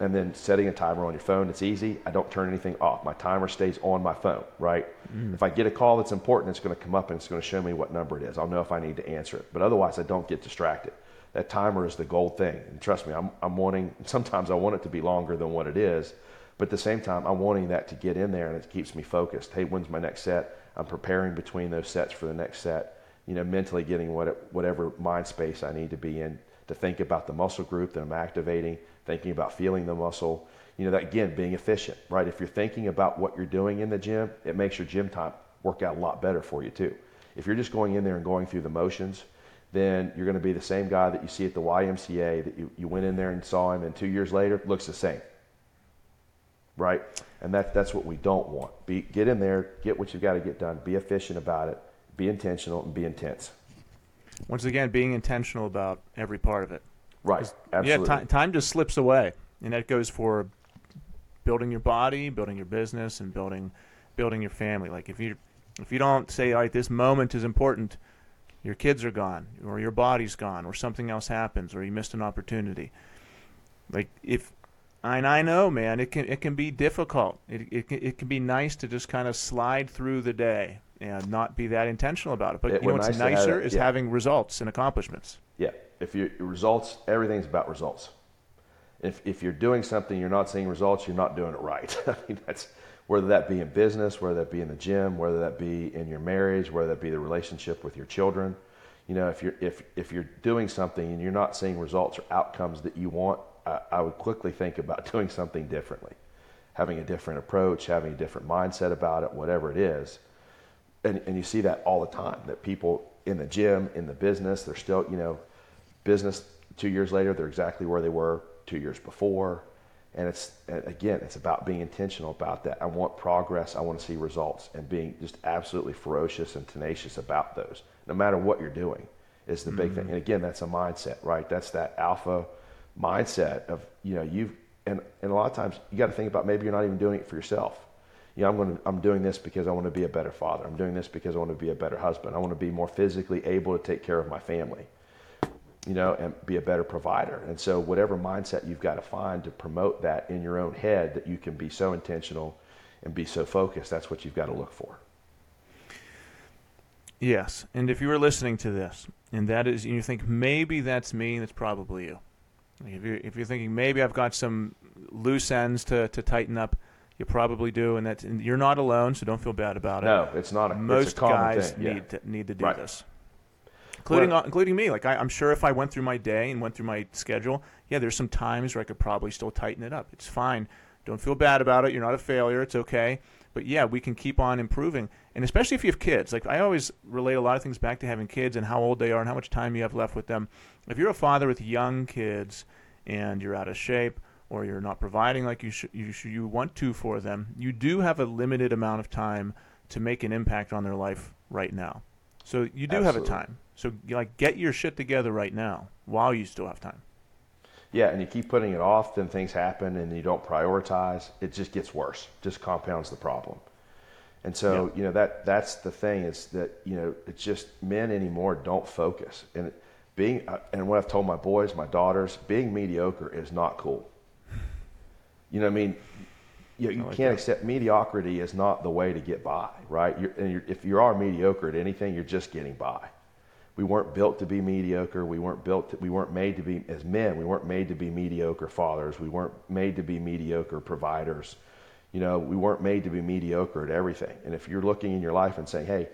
And then setting a timer on your phone, it's easy. I don't turn anything off. My timer stays on my phone, right? Mm. If I get a call that's important, it's going to come up and it's going to show me what number it is. I'll know if I need to answer it. But otherwise, I don't get distracted. That timer is the gold thing. And trust me, I'm, I'm wanting, sometimes I want it to be longer than what it is. But at the same time, I'm wanting that to get in there and it keeps me focused. Hey, when's my next set? I'm preparing between those sets for the next set. You know, mentally getting what, whatever mind space I need to be in to think about the muscle group that I'm activating, thinking about feeling the muscle. You know, that again, being efficient, right? If you're thinking about what you're doing in the gym, it makes your gym time work out a lot better for you too. If you're just going in there and going through the motions, then you're going to be the same guy that you see at the YMCA that you, you went in there and saw him, and two years later looks the same, right? And that, that's what we don't want. Be, get in there, get what you've got to get done, be efficient about it, be intentional, and be intense. Once again, being intentional about every part of it. Right, absolutely. Yeah, ti- time just slips away, and that goes for building your body, building your business, and building building your family. Like if you if you don't say, all right, this moment is important, your kids are gone, or your body's gone, or something else happens, or you missed an opportunity. Like if, and I know, man, it can it can be difficult. It it can, it can be nice to just kind of slide through the day and not be that intentional about it. But It- you know what's nice to have nicer is yeah. having results and accomplishments. Yeah. If your results, everything's about results. If if you're doing something, you're not seeing results, you're not doing it right. I mean, that's whether that be in business, whether that be in the gym, whether that be in your marriage, whether that be the relationship with your children. You know, if you're if if you're doing something and you're not seeing results or outcomes that you want, I, I would quickly think about doing something differently, having a different approach, having a different mindset about it, whatever it is and, and you see that all the time that people in the gym in the business they're still you know business two years later they're exactly where they were two years before. And it's again it's about being intentional about that. I want progress. I want to see results and being just absolutely ferocious and tenacious about those no matter what you're doing is the big thing. Mm-hmm. And again that's a mindset right? That's that alpha mindset of you know you've and, and a lot of times you got to think about maybe you're not even doing it for yourself. You know, I'm going to, I'm doing this because I want to be a better father. I'm doing this because I want to be a better husband. I want to be more physically able to take care of my family, you know, and be a better provider. And so whatever mindset you've got to find to promote that in your own head that you can be so intentional and be so focused, that's what you've got to look for. Yes, and if you are listening to this, and that is, and you think maybe that's me, that's probably you. If you're if you're thinking maybe I've got some loose ends to, to tighten up, you probably do, and that's and you're not alone, so don't feel bad about it. No, it's not a, Most it's a guys thing. Yeah. need to, need to do Right. this, including Well- including me. Like I, I'm sure if I went through my day and went through my schedule, yeah, there's some times where I could probably still tighten it up. It's fine. Don't feel bad about it. You're not a failure. It's okay. But yeah, we can keep on improving, and especially if you have kids. Like I always relate a lot of things back to having kids and how old they are and how much time you have left with them. If you're a father with young kids and you're out of shape or you're not providing like you should, you should, you want to for them, you do have a limited amount of time to make an impact on their life right now. So you do have a time. So like get your shit together right now while you still have time. Yeah, and you keep putting it off, then things happen, and you don't prioritize. It just gets worse. Just compounds the problem. And so, Yeah. you know that that's the thing is that you know it's just men anymore don't focus. And being uh, and what I've told my boys, my daughters, being mediocre is not cool. You know, what I mean, you, you like can't that. accept mediocrity is not the way to get by, right? You're, and you're, if you are mediocre at anything, you're just getting by. We weren't built to be mediocre. We weren't built. To, we weren't made to be as men. We weren't made to be mediocre fathers. We weren't made to be mediocre providers. You know, we weren't made to be mediocre at everything. And if you're looking in your life and saying, "Hey,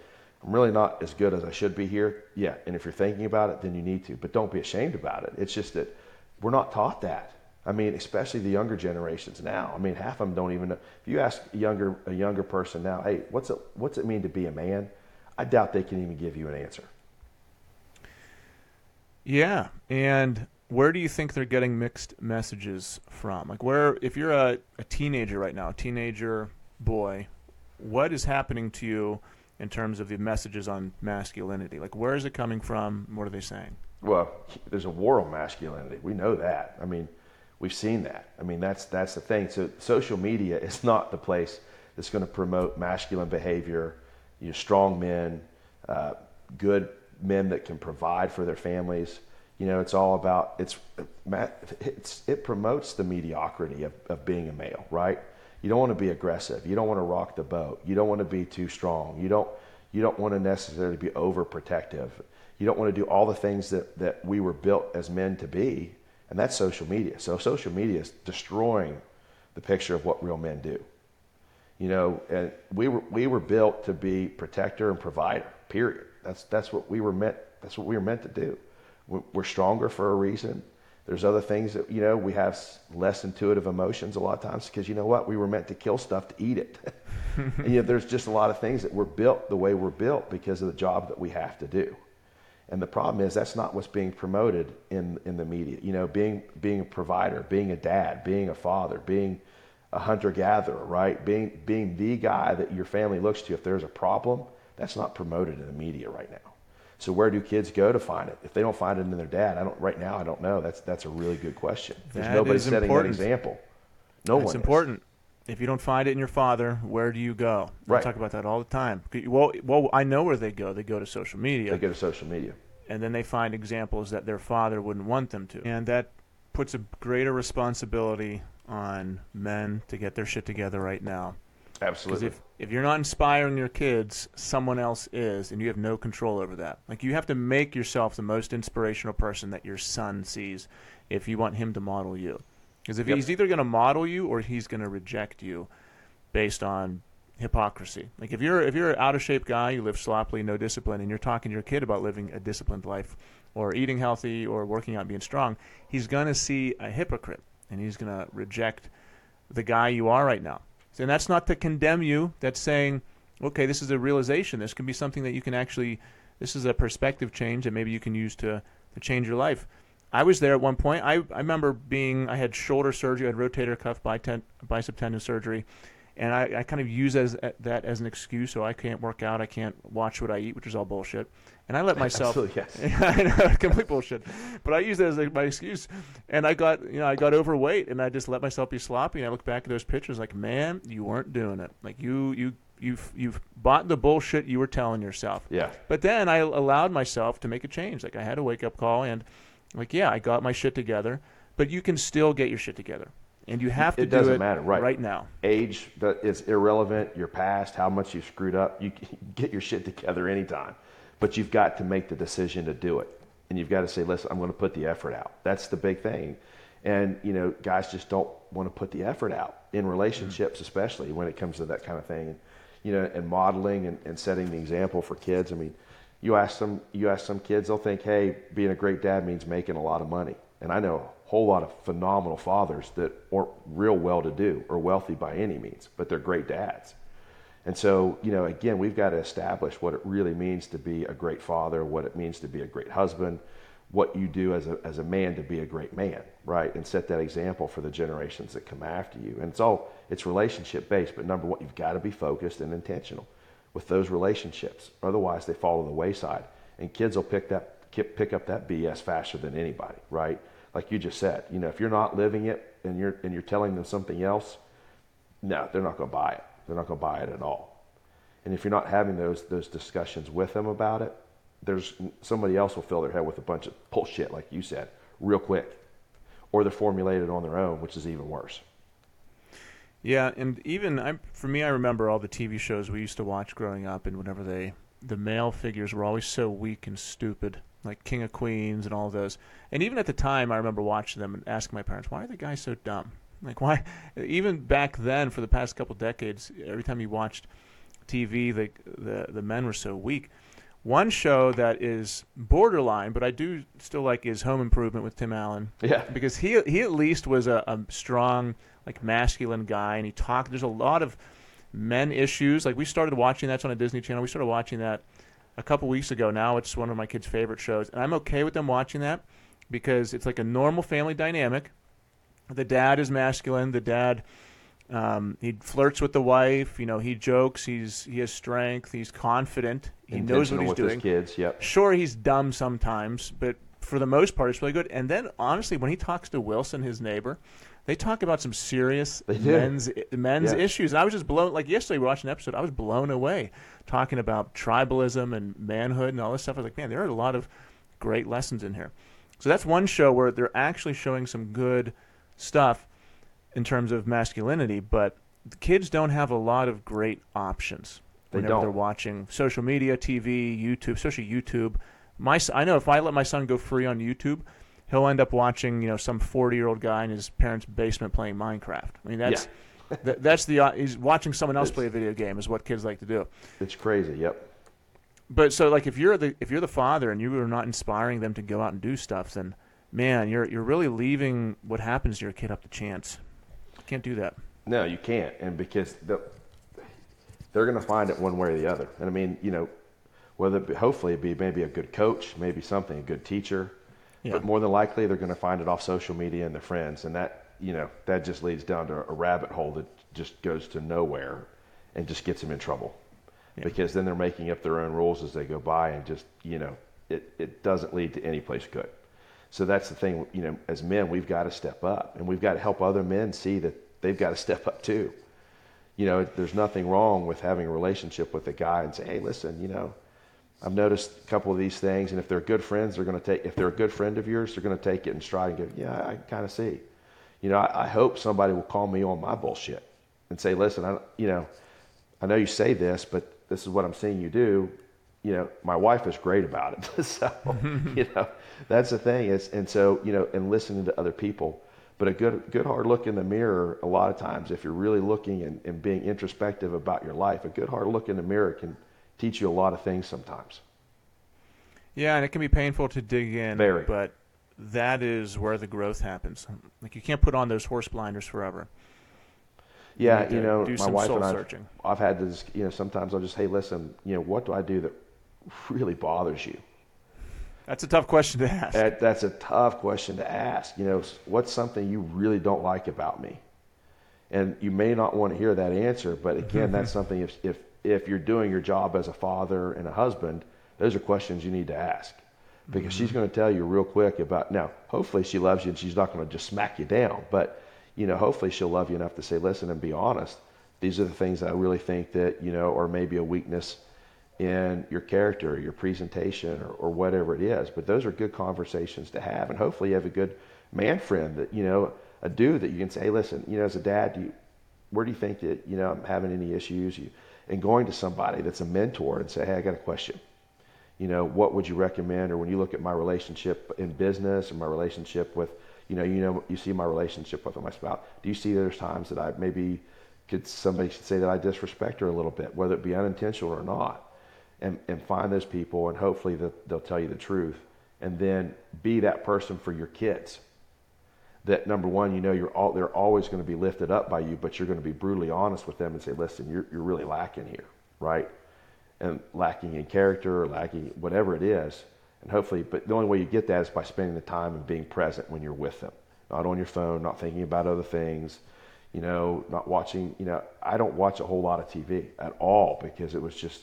I'm really not as good as I should be here," yeah. And if you're thinking about it, then you need to. But don't be ashamed about it. It's just that we're not taught that. I mean, especially the younger generations now. I mean, half of them don't even know. If you ask a younger a younger person now, "Hey, what's it what's it mean to be a man?" I doubt they can even give you an answer. Yeah, and where do you think they're getting mixed messages from? Like, where, if you're a, a teenager right now, a teenager boy, what is happening to you in terms of the messages on masculinity? Like, where is it coming from? What are they saying? Well, there's a war on masculinity. We know that. I mean, we've seen that. I mean, that's that's the thing. So social media is not the place that's going to promote masculine behavior. You know, strong men, uh, good men that can provide for their families. You know, it's all about it's it's it promotes the mediocrity of, of being a male, right? You don't want to be aggressive. You don't want to rock the boat. You don't want to be too strong. You don't you don't want to necessarily be overprotective. You don't want to do all the things that, that we were built as men to be, and that's social media. So social media is destroying the picture of what real men do. You know, and we were we were built to be protector and provider. Period. That's that's what we were meant. That's what we were meant to do. We're stronger for a reason. There's other things that you know we have less intuitive emotions a lot of times because you know what we were meant to kill stuff to eat it. and you know, there's just a lot of things that we're built the way we're built because of the job that we have to do. And the problem is that's not what's being promoted in in the media. You know, being being a provider, being a dad, being a father, being a hunter gatherer, right? Being being the guy that your family looks to if there's a problem, that's not promoted in the media right now. So where do kids go to find it? If they don't find it in their dad, I don't right now I don't know. That's that's a really good question. There's That nobody setting important. that example. No one. It's important. if you don't find it in your father, where do you go? I Right. talk about that all the time. Well, well, I know where they go. They go to social media, They go to social media. and then they find examples that their father wouldn't want them to, and that puts a greater responsibility on men to get their shit together right now. Because Absolutely. if, if you're not inspiring your kids, someone else is, and you have no control over that. Like you have to make yourself the most inspirational person that your son sees if you want him to model you. Because if Yep. he's either going to model you or he's going to reject you based on hypocrisy. Like if you're if you're an out of shape guy, you live sloppily, no discipline, and you're talking to your kid about living a disciplined life or eating healthy or working out and being strong, he's going to see a hypocrite and he's going to reject the guy you are right now. And that's not to condemn you. That's saying, okay, this is a realization. This can be something that you can actually, this is a perspective change that maybe you can use to, to change your life. I was there at one point. I, I remember being, I had shoulder surgery, I had rotator cuff bicep tendon surgery, and I, I kind of use as, that as an excuse so I can't work out, I can't watch what I eat, which is all bullshit. And I let myself, Absolutely, yes. I know, complete bullshit. But I use that as like, my excuse. And I got, you know, I got overweight, and I just let myself be sloppy. And I look back at those pictures, like, man, you weren't doing it. Like you, you, you've, you've bought the bullshit you were telling yourself. Yeah. But then I allowed myself to make a change. Like I had a wake up call, and like, yeah, I got my shit together. But you can still get your shit together, and you have to It do doesn't it matter, right. right now. Age that is irrelevant. Your past, how much you screwed up. You can get your shit together anytime, but you've got to make the decision to do it, and you've got to say, "Listen, I'm going to put the effort out." That's the big thing, and you know, guys just don't want to put the effort out in relationships, especially when it comes to that kind of thing, you know, and modeling and, and setting the example for kids. I mean, you ask some, you ask some kids, they'll think, "Hey, being a great dad means making a lot of money," and I know whole lot of phenomenal fathers that aren't real well-to-do or wealthy by any means, but they're great dads. And so, you know, again, we've got to establish what it really means to be a great father, what it means to be a great husband, what you do as a, as a man to be a great man, right? And set that example for the generations that come after you. And it's all, it's relationship based, but number one, you've got to be focused and intentional with those relationships. Otherwise, they fall to the wayside. And kids will pick, that, pick up that BS faster than anybody, right? Like you just said, you know, if you're not living it and you're, and you're telling them something else, no, they're not going to buy it. They're not going to buy it at all. And if you're not having those those discussions with them about it, there's somebody else will fill their head with a bunch of bullshit, like you said, real quick, or they're formulated on their own, which is even worse. Yeah, and even I, for me, I remember all the TV shows we used to watch growing up, and whenever they, the male figures were always so weak and stupid, like King of Queens and all those. And even at the time, I remember watching them and asking my parents, "Why are the guys so dumb? Like, why?" Even back then, for the past couple decades, every time you watched TV, the the the men were so weak. One show that is borderline, but I do still like is Home Improvement with Tim Allen Yeah. because he he at least was a, a strong like masculine guy and he talked there's a lot of men issues like we started watching that's on a disney channel we started watching that a couple weeks ago now it's one of my kids favorite shows and i'm okay with them watching that because it's like a normal family dynamic the dad is masculine the dad um, he flirts with the wife you know he jokes he's he has strength he's confident he knows what he's with doing his kids. Yep. sure he's dumb sometimes, but for the most part, it's really good. And then honestly, when he talks to Wilson, his neighbor, they talk about some serious men's men's Yeah. issues. And I was just blown. Like yesterday, we watched an episode. I was blown away talking about tribalism and manhood and all this stuff. I was like, man, there are a lot of great lessons in here. So that's one show where they're actually showing some good stuff in terms of masculinity, but the kids don't have a lot of great options They whenever don't. they're watching social media, TV, YouTube, especially YouTube. My, I know if I let my son go free on YouTube, he'll end up watching you know some 40 year old guy in his parents' basement playing Minecraft. I mean that's that, that's the uh, he's watching someone else It's- play a video game is what kids like to do. It's crazy. Yep. But so like if you're the if you're the father and you are not inspiring them to go out and do stuff, then man, you're you're really leaving what happens to your kid up to chance. You can't do that. No, you can't, and because the, they're going to find it one way or the other. And I mean, you know, whether it be, hopefully it be maybe a good coach, maybe something, a good teacher, Yeah. but more than likely they're going to find it off social media and their friends, and that you know that just leads down to a rabbit hole that just goes to nowhere, and just gets them in trouble, Yeah. because then they're making up their own rules as they go by, and just you know it it doesn't lead to any place good. So that's the thing, you know, as men, we've got to step up and we've got to help other men see that they've got to step up too. You know, there's nothing wrong with having a relationship with a guy and say, hey, listen, you know, I've noticed a couple of these things, and if they're good friends, they're going to take. If they're a good friend of yours, they're going to take it and stride and go, yeah, I kind of see. You know, I, I hope somebody will call me on my bullshit and say, listen, I, you know, I know you say this, but this is what I'm seeing you do. You know, my wife is great about it. so, you know, that's the thing is, and so, you know, and listening to other people, but a good, good hard look in the mirror, a lot of times, if you're really looking and, and being introspective about your life, a good hard look in the mirror can teach you a lot of things sometimes. Yeah, and it can be painful to dig in. Very. But that is where the growth happens. Like you can't put on those horse blinders forever. Yeah, You you, know, my wife and I. I've had this. You know, sometimes I'll just, hey, listen, you know, what do I do that really bothers you? That's a tough question to ask. That, that's a tough question to ask. You know, what's something you really don't like about me? And you may not want to hear that answer, but again, that's something if, if, if you're doing your job as a father and a husband, those are questions you need to ask. Because she's mm-hmm. going to tell you real quick about, now, hopefully she loves you and she's not going to just smack you down, but, you know, hopefully she'll love you enough to say, listen and be honest. These are the things that I really think that, you know, or maybe a weakness in your character, or your presentation, or, or whatever it is. But those are good conversations to have, and hopefully you have a good man friend that you know, a dude that you can say, hey, listen, you know, as a dad, do you, where do you think that you know I'm having any issues? You, and going to somebody that's a mentor and say, hey, I got a question. You know, what would you recommend? Or when you look at my relationship in business or my relationship with, you know, you know, you see my relationship with my spouse. Do you see there's times that I maybe could somebody should say that I disrespect her a little bit, whether it be unintentional or not? and, and find those people and hopefully the, they'll tell you the truth and then be that person for your kids that number one you know you're all they're always going to be lifted up by you but you're going to be brutally honest with them and say listen you're, you're really lacking here right? And lacking in character or lacking whatever it is. And hopefully but the only way you get that is by spending the time and being present when you're with them. Not on your phone not thinking about other things you know not watching you know i don't watch a whole lot of tv at all because it was just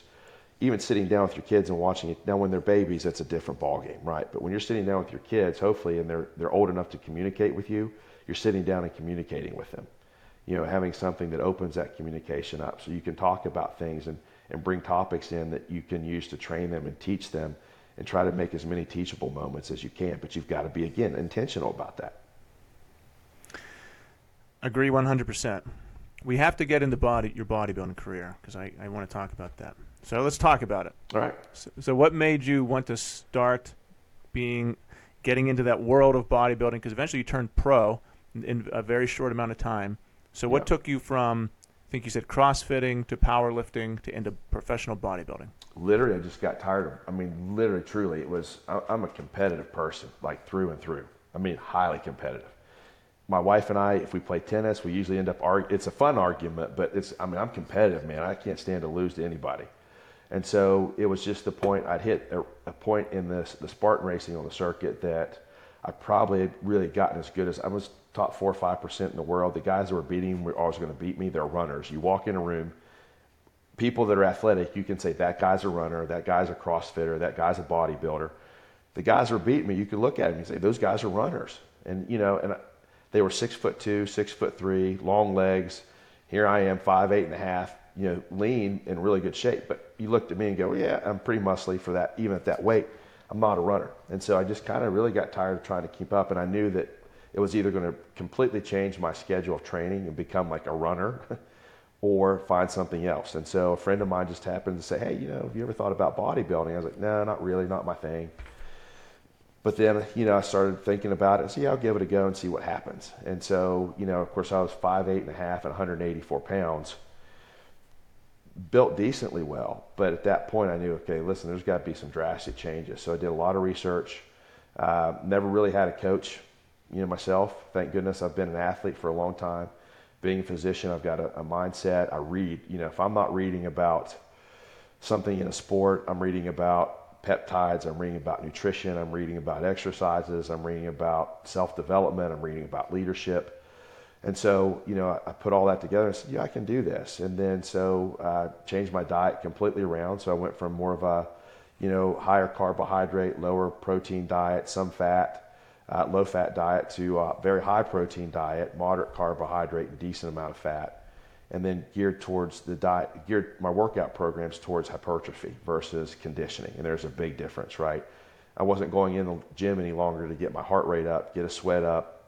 even sitting down with your kids and watching it now when they're babies that's a different ballgame right but when you're sitting down with your kids hopefully and they're they're old enough to communicate with you you're sitting down and communicating with them you know having something that opens that communication up so you can talk about things and and bring topics in that you can use to train them and teach them and try to make as many teachable moments as you can but you've got to be again intentional about that Agree 100%. We have to get into body your bodybuilding career because I, I want to talk about that. So let's talk about it. all right So, so what made you want to start being getting into that world of bodybuilding? Because eventually you turned pro in, in a very short amount of time. So what Yeah. took you from I think you said CrossFitting to powerlifting to into professional bodybuilding? literally i just got tired of i mean literally truly it was I- i'm a competitive person like through and through i mean highly competitive my wife and i if we play tennis we usually end up arguing it's a fun argument but it's i mean i'm competitive man i can't stand to lose to anybody and so it was just the point i'd hit a, a point in this the spartan racing on the circuit that i probably had really gotten as good as i was top four or five percent in the world the guys that were beating me were always going to beat me they're runners you walk in a room people that are athletic, you can say that guy's a runner, that guy's a CrossFitter, that guy's a bodybuilder. The guys who are beating me, you could look at them and say those guys are runners, and you know, and they were six foot two, six foot three, long legs. Here I am, five eight and a half, you know, lean in really good shape. But you looked at me and go, yeah, I'm pretty muscly for that, even at that weight. I'm not a runner, and so I just kind of really got tired of trying to keep up, and I knew that it was either going to completely change my schedule of training and become like a runner. or find something else. And so a friend of mine just happened to say, Hey, you know, have you ever thought about bodybuilding? I was like, No, not really, not my thing. But then, you know, I started thinking about it and see, I'll give it a go and see what happens. And so, you know, of course I was five, eight and a half and 184 pounds, built decently well. But at that point I knew, okay, listen, there's got to be some drastic changes. So I did a lot of research. Uh, never really had a coach, you know, myself. Thank goodness I've been an athlete for a long time being a physician, I've got a, a, mindset. I read. You know, if I'm not reading about something in a sport, I'm reading about peptides. I'm reading about nutrition. I'm reading about exercises. I'm reading about self development. I'm reading about leadership. And so, you know, I, I put all that together and said, yeah, I can do this. And then so uh, changed my diet completely around. So I went from more of a, you know, higher carbohydrate, lower protein diet, some fat, uh, low fat diet to a very high protein diet, moderate carbohydrate, and decent amount of fat. and then geared towards the diet, geared my workout programs towards hypertrophy versus conditioning. And there's a big difference, right? I wasn't going in the gym any longer to get my heart rate up, get a sweat up,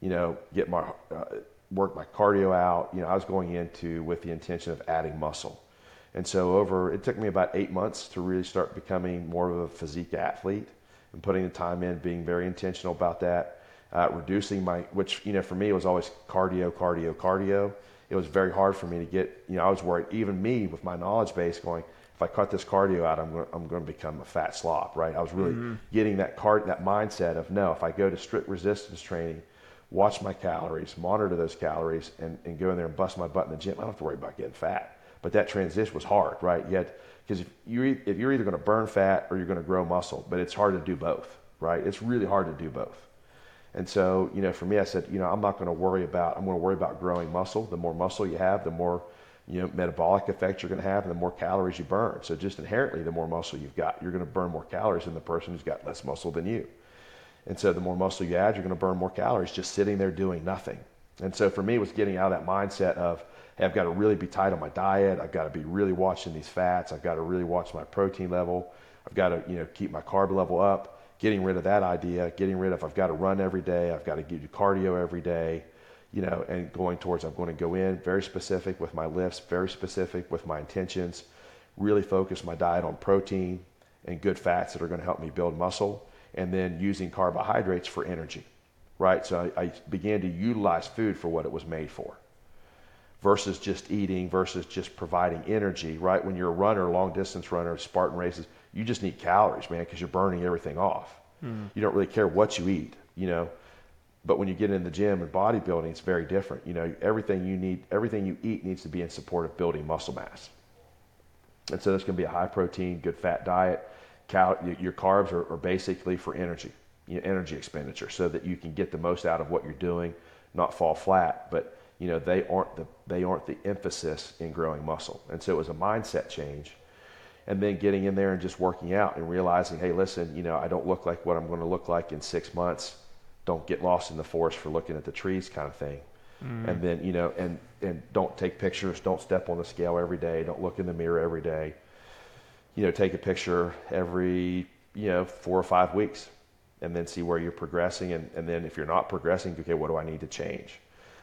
you know, get my uh, work my cardio out. You know, I was going into with the intention of adding muscle. And so over it took me about 8 months to really start becoming more of a physique athlete and putting the time in, being very intentional about that. Uh, reducing my, which, you know, for me, it was always cardio, cardio, cardio. It was very hard for me to get, you know, I was worried, even me with my knowledge base going, if I cut this cardio out, I'm going, I'm going to become a fat slob, right? I was really mm-hmm. getting that card, that mindset of no, if I go to strict resistance training, watch my calories, monitor those calories, and, and go in there and bust my butt in the gym, I don't have to worry about getting fat. But that transition was hard, right? Yet, because if, you, if you're either going to burn fat or you're going to grow muscle, but it's hard to do both, right? It's really hard to do both. And so, you know, for me, I said, you know, I'm not going to worry about, I'm going to worry about growing muscle. The more muscle you have, the more, you know, metabolic effects you're going to have and the more calories you burn. So just inherently, the more muscle you've got, you're going to burn more calories than the person who's got less muscle than you. And so the more muscle you add, you're going to burn more calories just sitting there doing nothing. And so for me, it was getting out of that mindset of, hey, I've got to really be tight on my diet. I've got to be really watching these fats. I've got to really watch my protein level. I've got to, you know, keep my carb level up getting rid of that idea, getting rid of I've got to run every day, I've got to do cardio every day, you know, and going towards I'm going to go in very specific with my lifts, very specific with my intentions, really focus my diet on protein and good fats that are going to help me build muscle, and then using carbohydrates for energy, right? So I, I began to utilize food for what it was made for versus just eating versus just providing energy, right? When you're a runner, long distance runner, Spartan races, you just need calories, man, because you're burning everything off. Mm. You don't really care what you eat, you know. But when you get in the gym and bodybuilding, it's very different. You know, everything you need, everything you eat needs to be in support of building muscle mass. And so this can be a high protein, good fat diet. Cal- your carbs are, are basically for energy, you know, energy expenditure, so that you can get the most out of what you're doing, not fall flat. But you know, they aren't the they aren't the emphasis in growing muscle. And so it was a mindset change and then getting in there and just working out and realizing, hey, listen, you know, I don't look like what I'm going to look like in six months. Don't get lost in the forest for looking at the trees, kind of thing. Mm. And then, you know, and and don't take pictures. Don't step on the scale every day. Don't look in the mirror every day. You know, take a picture every you know four or five weeks, and then see where you're progressing. And and then if you're not progressing, okay, what do I need to change?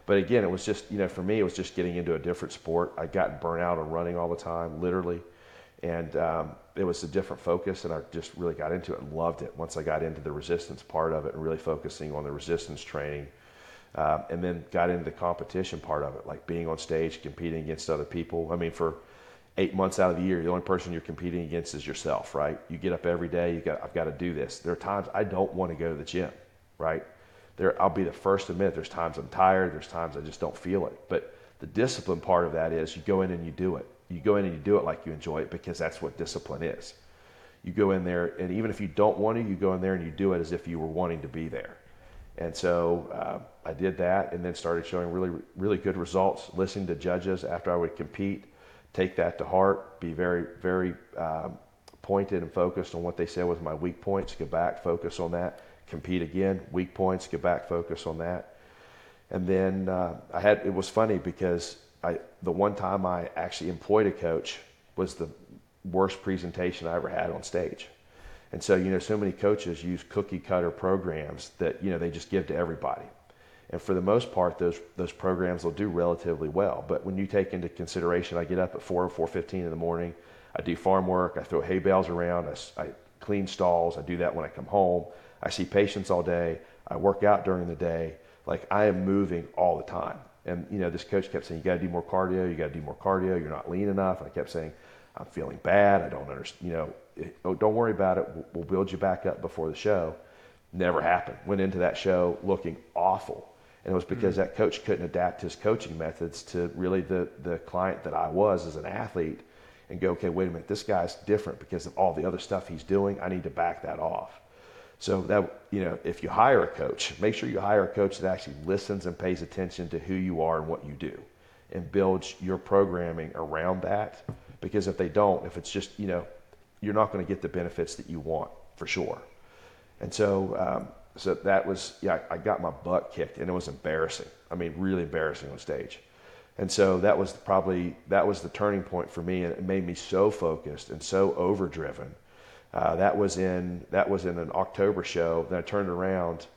But again, it was just you know for me, it was just getting into a different sport. I'd gotten burnt out on running all the time, literally and um, it was a different focus and i just really got into it and loved it once i got into the resistance part of it and really focusing on the resistance training uh, and then got into the competition part of it like being on stage competing against other people i mean for eight months out of the year the only person you're competing against is yourself right you get up every day you got i've got to do this there are times i don't want to go to the gym right there i'll be the first to admit there's times i'm tired there's times i just don't feel it but the discipline part of that is you go in and you do it you go in and you do it like you enjoy it because that's what discipline is. You go in there, and even if you don't want to, you go in there and you do it as if you were wanting to be there. And so uh, I did that, and then started showing really, really good results. Listening to judges after I would compete, take that to heart, be very, very um, pointed and focused on what they said was my weak points. Go back, focus on that. Compete again, weak points. Go back, focus on that. And then uh, I had it was funny because I, the one time I actually employed a coach was the worst presentation I ever had on stage. And so, you know, so many coaches use cookie cutter programs that, you know, they just give to everybody. And for the most part, those, those programs will do relatively well. But when you take into consideration, I get up at 4 or 4.15 in the morning, I do farm work, I throw hay bales around, I, I clean stalls, I do that when I come home, I see patients all day, I work out during the day. Like I am moving all the time. And you know, this coach kept saying, "You got to do more cardio. You got to do more cardio. You're not lean enough." And I kept saying, "I'm feeling bad. I don't understand. You know, oh, don't worry about it. We'll, we'll build you back up before the show." Never happened. Went into that show looking awful, and it was because mm-hmm. that coach couldn't adapt his coaching methods to really the the client that I was as an athlete, and go, "Okay, wait a minute. This guy's different because of all the other stuff he's doing. I need to back that off." So that you know, if you hire a coach, make sure you hire a coach that actually listens and pays attention to who you are and what you do, and builds your programming around that. Because if they don't, if it's just you know, you're not going to get the benefits that you want for sure. And so, um, so that was yeah, I got my butt kicked, and it was embarrassing. I mean, really embarrassing on stage. And so that was probably that was the turning point for me, and it made me so focused and so overdriven. Uh, that was in that was in an October show. Then I turned around.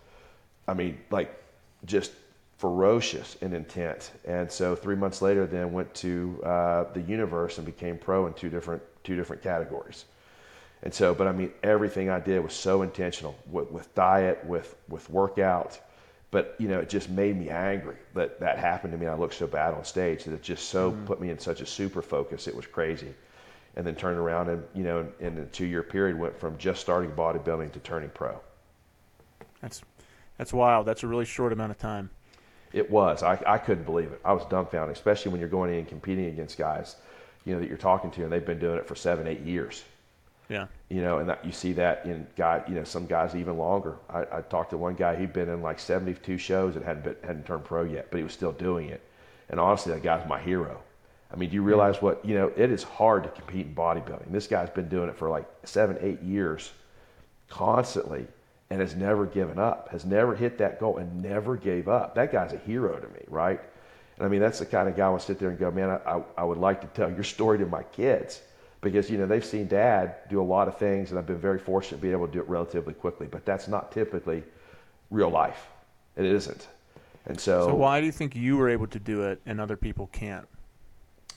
I mean, like just ferocious in intent. And so three months later, then went to uh, the universe and became pro in two different two different categories. And so, but I mean, everything I did was so intentional with, with diet, with with workout. But you know, it just made me angry that that happened to me. I looked so bad on stage that it just so mm-hmm. put me in such a super focus. It was crazy. And then turned around and you know, in a two year period, went from just starting bodybuilding to turning pro. That's that's wild. That's a really short amount of time. It was. I, I couldn't believe it. I was dumbfounded, especially when you're going in and competing against guys, you know, that you're talking to, and they've been doing it for seven, eight years. Yeah. You know, and that, you see that in guy, you know, some guys even longer. I, I talked to one guy. He'd been in like 72 shows and hadn't been, hadn't turned pro yet, but he was still doing it. And honestly, that guy's my hero. I mean, do you realize what you know? It is hard to compete in bodybuilding. This guy's been doing it for like seven, eight years, constantly, and has never given up, has never hit that goal and never gave up. That guy's a hero to me, right? And I mean, that's the kind of guy I would sit there and go, man, I, I would like to tell your story to my kids because, you know, they've seen dad do a lot of things and I've been very fortunate to be able to do it relatively quickly, but that's not typically real life. It isn't. And so. So why do you think you were able to do it and other people can't?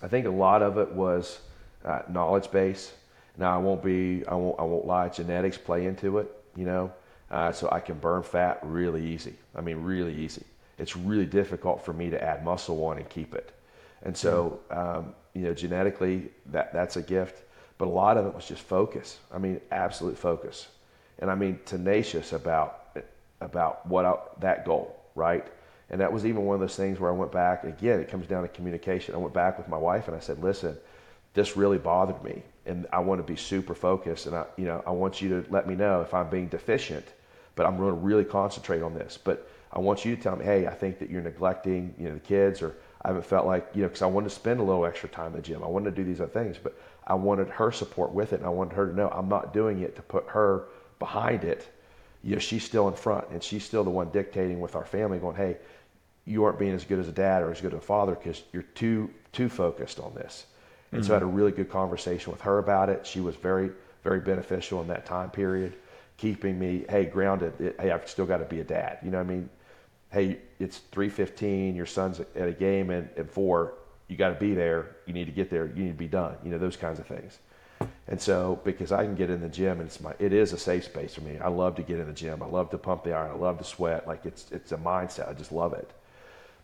I think a lot of it was uh, knowledge base. Now I won't be, I won't, I won't lie. Genetics play into it, you know. Uh, so I can burn fat really easy. I mean, really easy. It's really difficult for me to add muscle on and keep it. And so, um, you know, genetically, that that's a gift. But a lot of it was just focus. I mean, absolute focus. And I mean, tenacious about about what I, that goal, right? And that was even one of those things where I went back. Again, it comes down to communication. I went back with my wife and I said, "Listen, this really bothered me, and I want to be super focused. And I, you know, I want you to let me know if I'm being deficient." but I'm going to really concentrate on this. But I want you to tell me, hey, I think that you're neglecting, you know, the kids, or I haven't felt like, you know, because I wanted to spend a little extra time in the gym. I wanted to do these other things, but I wanted her support with it, and I wanted her to know I'm not doing it to put her behind it. You know, she's still in front, and she's still the one dictating with our family, going, hey, you aren't being as good as a dad or as good as a father because you're too too focused on this. And mm-hmm. so I had a really good conversation with her about it. She was very very beneficial in that time period keeping me, hey, grounded. It, hey, I've still got to be a dad. You know what I mean? Hey, it's 3:15. Your son's at a game, and at four, you got to be there. You need to get there. You need to be done. You know those kinds of things. And so, because I can get in the gym, and it's my, it is a safe space for me. I love to get in the gym. I love to pump the iron. I love to sweat. Like it's, it's a mindset. I just love it.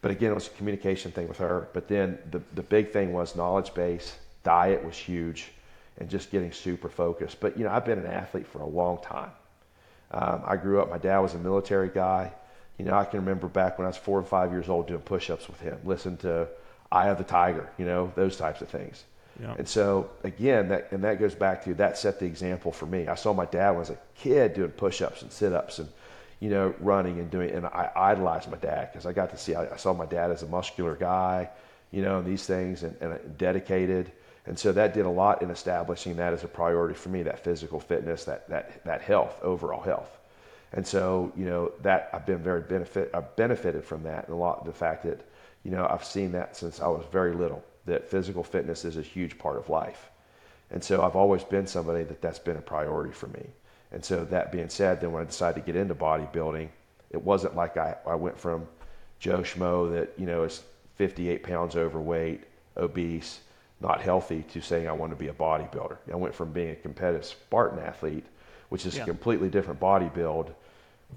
But again, it was a communication thing with her. But then the, the big thing was knowledge base. Diet was huge, and just getting super focused. But you know, I've been an athlete for a long time. Um, I grew up, my dad was a military guy. You know, I can remember back when I was four or five years old doing push ups with him, listen to Eye of the Tiger, you know, those types of things. Yeah. And so, again, that, and that goes back to that set the example for me. I saw my dad when I was a kid doing push ups and sit ups and, you know, running and doing, and I idolized my dad because I got to see, I, I, saw my dad as a muscular guy, you know, and these things and, and dedicated. And so that did a lot in establishing that as a priority for me, that physical fitness, that, that, that health, overall health. And so, you know, that I've been very benefit, I've benefited from that and a lot, the fact that, you know, I've seen that since I was very little, that physical fitness is a huge part of life. And so I've always been somebody that that's been a priority for me. And so that being said, then when I decided to get into bodybuilding, it wasn't like I, I went from Joe Schmo that, you know, is 58 pounds overweight, obese, not healthy to saying I want to be a bodybuilder. I went from being a competitive Spartan athlete, which is yeah. a completely different body build,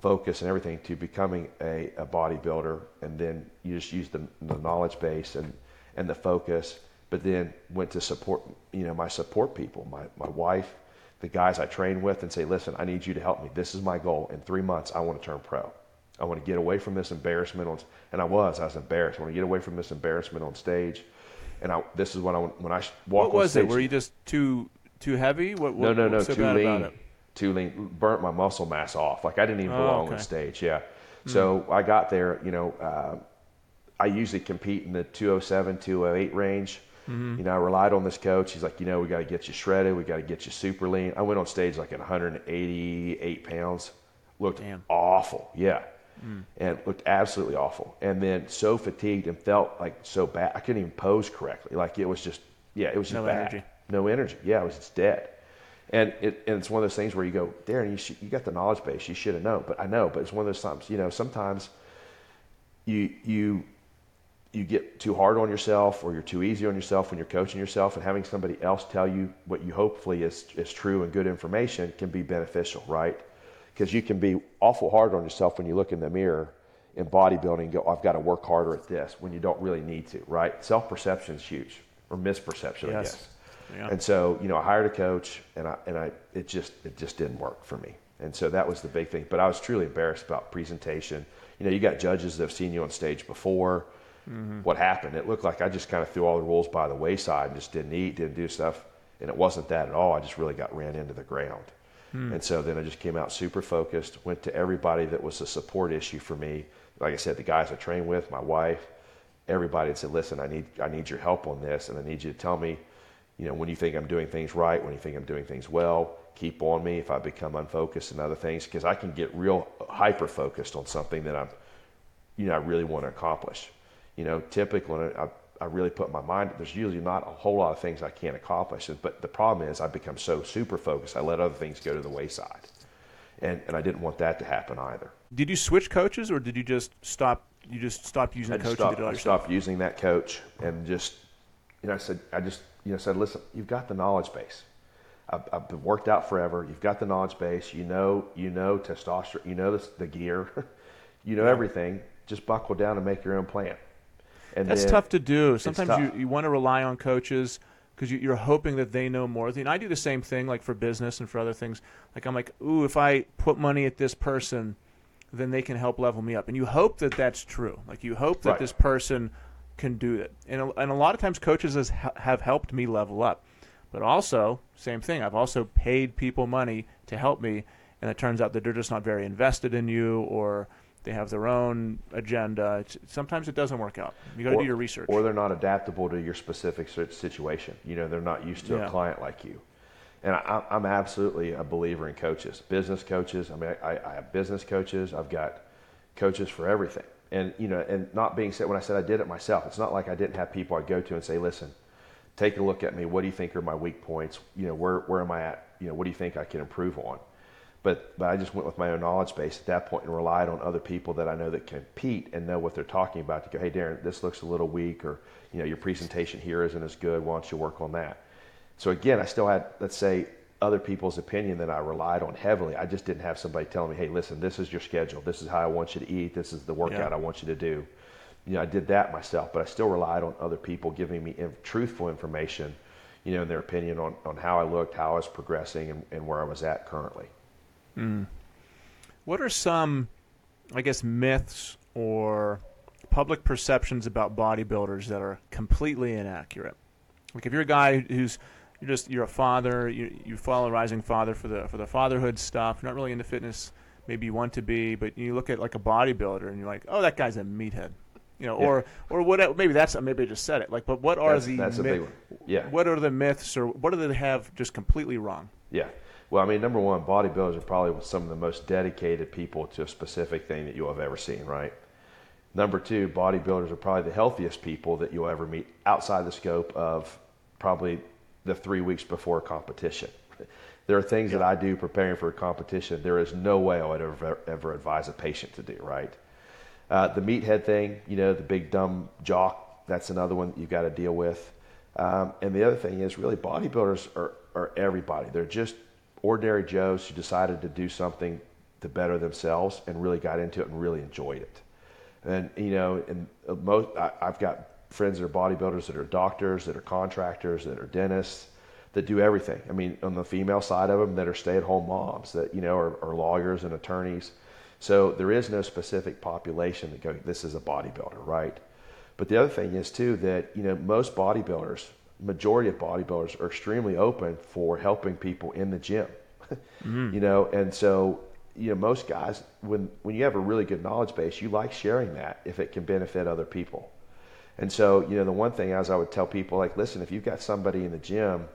focus and everything, to becoming a, a bodybuilder. And then you just use the, the knowledge base and, and the focus, but then went to support, you know, my support people, my, my wife, the guys I train with, and say, listen, I need you to help me. This is my goal. In three months, I want to turn pro. I want to get away from this embarrassment on, and I was, I was embarrassed. I want to get away from this embarrassment on stage and I, this is when I when I walk. What was stage, it? Were you just too too heavy? What, what no, no, no, too lean. Too lean. Burnt my muscle mass off. Like I didn't even oh, belong okay. on stage. Yeah. Hmm. So I got there. You know, uh, I usually compete in the 207, 208 range. Mm-hmm. You know, I relied on this coach. He's like, you know, we got to get you shredded. We got to get you super lean. I went on stage like at 188 pounds. Looked Damn. awful. Yeah. and looked absolutely awful. And then so fatigued and felt like so bad. I couldn't even pose correctly. Like it was just, yeah, it was just No bad. energy. No energy. Yeah, it was just dead. And it, and it's one of those things where you go, Darrin, you, should, you got the knowledge base. You should have known. But I know. But it's one of those times, you know, sometimes you you you get too hard on yourself or you're too easy on yourself when you're coaching yourself and having somebody else tell you what you hopefully is, is true and good information can be beneficial, right? Because you can be awful hard on yourself when you look in the mirror in bodybuilding and go, I've got to work harder at this when you don't really need to, right? Self perception is huge or misperception, I guess. Yeah. And so, you know, I hired a coach and I, and I, it just, it just didn't work for me. And so that was the big thing. But I was truly embarrassed about presentation. You know, you got judges that have seen you on stage before. Mm-hmm. What happened? It looked like I just kind of threw all the rules by the wayside and just didn't eat, didn't do stuff. And it wasn't that at all. I just really got ran into the ground. Hmm. And so then I just came out super focused, went to everybody that was a support issue for me. Like I said, the guys I trained with, my wife, everybody had said, listen, I need, I need your help on this. And I need you to tell me, you know, when you think I'm doing things right, when you think I'm doing things well, keep on me if I become unfocused and other things, because I can get real hyper focused on something that I'm, you know, I really want to accomplish. You know, typically when I, I really put my mind, there's usually not a whole lot of things I can't accomplish. But the problem is I become so super focused, I let other things go to the wayside. And, and I didn't want that to happen either. Did you switch coaches, or did you just stop? You just stopped using I the coach stopped, did it I yourself? stopped using that coach and just, you know, I said, I just, you know, said, listen, you've got the knowledge base. I've, I've been worked out forever. You've got the knowledge base. You know, you know testosterone. You know the, the gear. you know everything. Just buckle down and make your own plan. And That's tough to do. Sometimes you, you want to rely on coaches because you, you're hoping that they know more. And I do the same thing, like for business and for other things. Like I'm like, ooh, if I put money at this person, then they can help level me up. And you hope that that's true. Like you hope that Right. this person can do it. And a, and a lot of times coaches has, have helped me level up. But also, same thing. I've also paid people money to help me, and it turns out that they're just not very invested in you, or they have their own agenda. It's, sometimes it doesn't work out. You got to do your research. Or they're not adaptable to your specific situation. You know, they're not used to Yeah. a client like you. And I, I'm absolutely a believer in coaches, business coaches. I mean, I, I have business coaches. I've got coaches for everything. And you know, and not being said when I said I did it myself, it's not like I didn't have people I'd go to and say, "Listen, take a look at me. What do you think are my weak points? You know, where where am I at? You know, what do you think I can improve on?" But but I just went with my own knowledge base at that point and relied on other people that I know that compete and know what they're talking about to go, "Hey, Darrin, this looks a little weak," or you know, your presentation here isn't as good. Why don't you work on that? So again, I still had, let's say, other people's opinion that I relied on heavily. I just didn't have somebody telling me, "Hey, listen, this is your schedule. This is how I want you to eat. This is the workout Yeah. I want you to do." You know, I did that myself, but I still relied on other people giving me in, truthful information, you know, in their opinion on, on how I looked, how I was progressing, and, and where I was at currently. Hmm. What are some, I guess, myths or public perceptions about bodybuilders that are completely inaccurate? Like if you're a guy who's you're just you're a father, you you follow Rising Father for the for the fatherhood stuff. You're not really into fitness. Maybe you want to be, but you look at like a bodybuilder and you're like, oh, that guy's a meathead. You know, Yeah. or or what? Maybe that's maybe I just said it. Like, but what are That's, the that's a myth- big one. Yeah. what are the myths or what do they have just completely wrong? Yeah. Well, I mean, number one, bodybuilders are probably some of the most dedicated people to a specific thing that you'll have ever seen, right? Number two, bodybuilders are probably the healthiest people that you'll ever meet outside the scope of probably the three weeks before a competition. There are things that I do preparing for a competition. There is no way I would ever, ever advise a patient to do, right? Uh, the meathead thing, you know, the big dumb jock, that's another one that you've got to deal with. Um, and the other thing is really bodybuilders are, are everybody. They're just ordinary Joes who decided to do something to better themselves and really got into it and really enjoyed it. And, you know, and uh, most, I, I've got friends that are bodybuilders that are doctors, that are contractors, that are dentists, that do everything. I mean, on the female side of them, that are stay-at-home moms, that you know are, are lawyers and attorneys. So there is no specific population that go, this is a bodybuilder, right? But the other thing is too that you know most bodybuilders, majority of bodybuilders, are extremely open for helping people in the gym. Mm-hmm. You know, and so you know most guys, when when you have a really good knowledge base, you like sharing that if it can benefit other people. And so, you know, the one thing as I would tell people, like, listen, if you've got somebody in the gym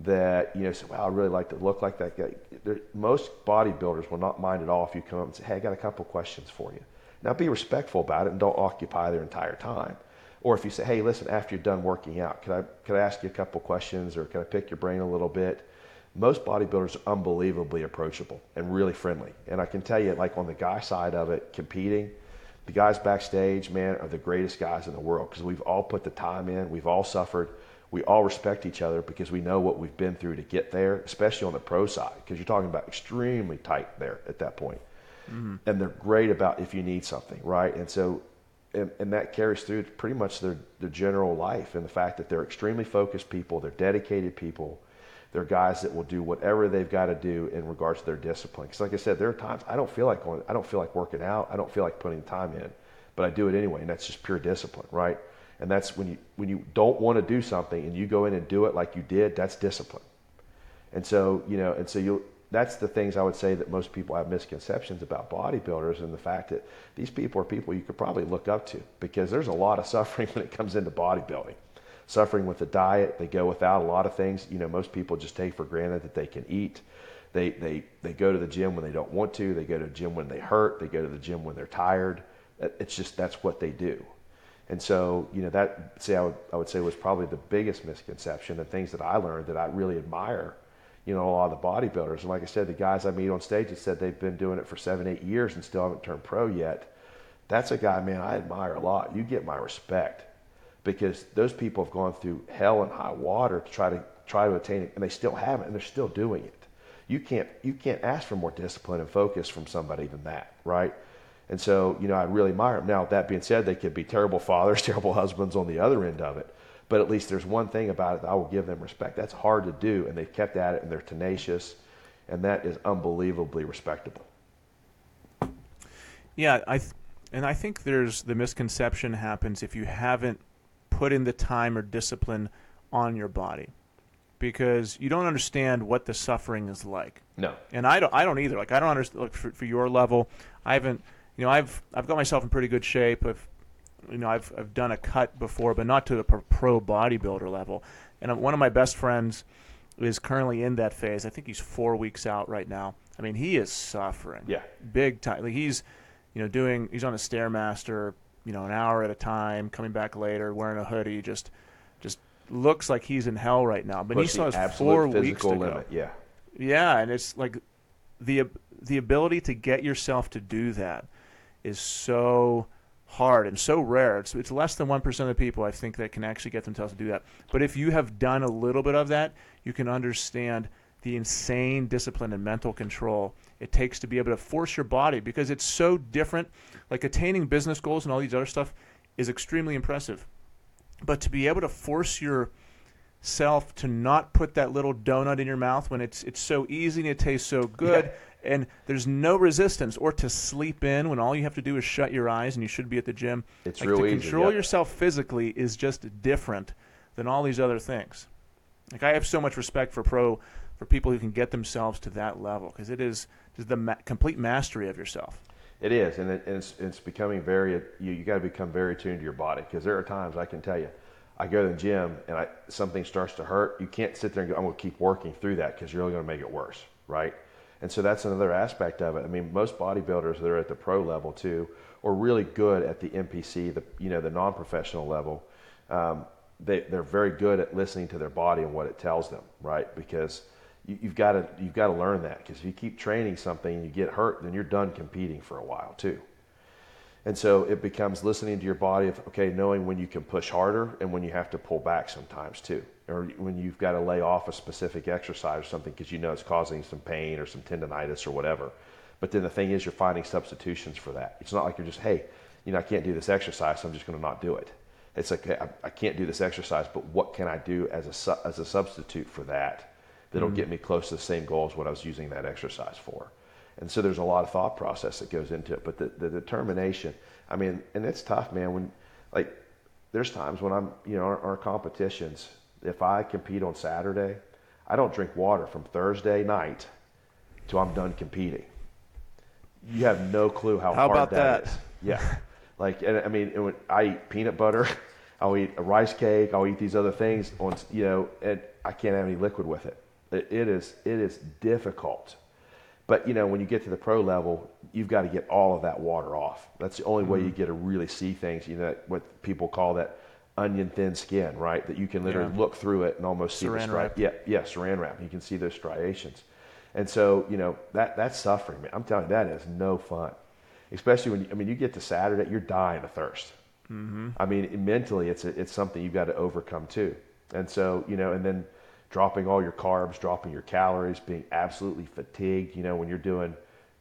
that, you know, say, wow, I really like to look like that guy. Most bodybuilders will not mind at all if you come up and say, hey, I got a couple questions for you. Now be respectful about it and don't occupy their entire time. Or if you say, hey, listen, after you're done working out, could I, could I ask you a couple questions or can I pick your brain a little bit? Most bodybuilders are unbelievably approachable and really friendly. And I can tell you, like on the guy side of it, competing, the guys backstage, man, are the greatest guys in the world because we've all put the time in, we've all suffered, we all respect each other because we know what we've been through to get there, especially on the pro side because you're talking about extremely tight there at that point. Mm-hmm. And they're great about if you need something, right? And so, and, and that carries through pretty much their, their general life and the fact that they're extremely focused people, they're dedicated people, they're guys that will do whatever they've got to do in regards to their discipline. Because, like I said, there are times I don't feel like going, I don't feel like working out, I don't feel like putting time in, but I do it anyway, and that's just pure discipline, right? And that's when you when you don't want to do something and you go in and do it like you did, that's discipline. And so, you know, and so you that's the things I would say that most people have misconceptions about bodybuilders and the fact that these people are people you could probably look up to because there's a lot of suffering when it comes into bodybuilding. Suffering with the diet, they go without a lot of things. You know, most people just take for granted that they can eat. They, they, they go to the gym when they don't want to. They go to the gym when they hurt. They go to the gym when they're tired. It's just that's what they do. And so, you know, that, say, I would, I would say was probably the biggest misconception and things that I learned that I really admire, you know, a lot of the bodybuilders. And like I said, the guys I meet on stage that said they've been doing it for seven, eight years and still haven't turned pro yet. That's a guy, man, I admire a lot. You get my respect because those people have gone through hell and high water to try to try to attain it, and they still haven't, and they're still doing it. You can't you can't ask for more discipline and focus from somebody than that, right? And so, you know, I really admire them. Now, that being said, they could be terrible fathers, terrible husbands on the other end of it. But at least there's one thing about it that I will give them respect. That's hard to do, and they've kept at it, and they're tenacious, and that is unbelievably respectable. Yeah, I th- and I think there's the misconception happens if you haven't put in the time or discipline on your body because you don't understand what the suffering is like. No. And I don't I don't either. Like I don't understand like for, for your level, I haven't you know, I've I've got myself in pretty good shape. I've you know, I've I've done a cut before, but not to the pro bodybuilder level. And one of my best friends is currently in that phase. I think he's four weeks out right now. I mean, he is suffering. Yeah. Big time. Like he's, you know, doing. He's on a stairmaster. You know, an hour at a time, coming back later, wearing a hoodie. Just, just looks like he's in hell right now. But he still has four weeks to limit. Yeah. Yeah, and it's like the the ability to get yourself to do that is so hard and so rare. It's, it's less than 1% of the people, I think, that can actually get themselves to do that. But if you have done a little bit of that, you can understand the insane discipline and mental control it takes to be able to force your body because it's so different. Like attaining business goals and all these other stuff is extremely impressive. But to be able to force yourself to not put that little donut in your mouth when it's it's so easy and it tastes so good yeah and there's no resistance or to sleep in when all you have to do is shut your eyes and you should be at the gym it's like real to easy, control yep. yourself physically is just different than all these other things like i have so much respect for pro for people who can get themselves to that level because it is just the ma- complete mastery of yourself it is and, it, and it's, it's becoming very you, you got to become very tuned to your body because there are times i can tell you I go to the gym and I, something starts to hurt. You can't sit there and go, I'm going to keep working through that because you're only going to make it worse, right? And so that's another aspect of it. I mean, most bodybuilders that are at the pro level too, or really good at the NPC, the you know the non-professional level, um, they they're very good at listening to their body and what it tells them, right? Because you, have got to you've got to learn that because if you keep training something and you get hurt, then you're done competing for a while too. And so it becomes listening to your body of okay, knowing when you can push harder and when you have to pull back sometimes too or when you've got to lay off a specific exercise or something because you know it's causing some pain or some tendonitis or whatever. But then the thing is, you're finding substitutions for that. It's not like you're just, hey, you know, I can't do this exercise, so I'm just going to not do it. It's like, hey, I, I, can't do this exercise, but what can I do as a, as a substitute for that that'll mm-hmm. get me close to the same goal as what I was using that exercise for? And so there's a lot of thought process that goes into it. But the, the determination, I mean, and it's tough, man. When, like, there's times when I'm, you know, our, our competitions, if I compete on Saturday, I don't drink water from Thursday night till I'm done competing. You have no clue how, how hard about that, that is. Yeah. like, and I mean, I eat peanut butter, I'll eat a rice cake, I'll eat these other things on, you know, and I can't have any liquid with it. It, it is, it is difficult But you know, when you get to the pro level, you've got to get all of that water off. That's the only way you get to really see things. You know, what people call that onion thin skin, right? That you can literally Yeah. look through it and almost see Saran the stri- wrap. Yeah, yeah, saran wrap. You can see those striations. And so, you know, that that's suffering, man. I'm telling you, that is no fun. Especially when you, I mean, you get to Saturday, you're dying of thirst. Mm-hmm. I mean, mentally, it's a, it's something you've got to overcome too. And so, you know, and then dropping all your carbs, dropping your calories, being absolutely fatigued. You know, when you're doing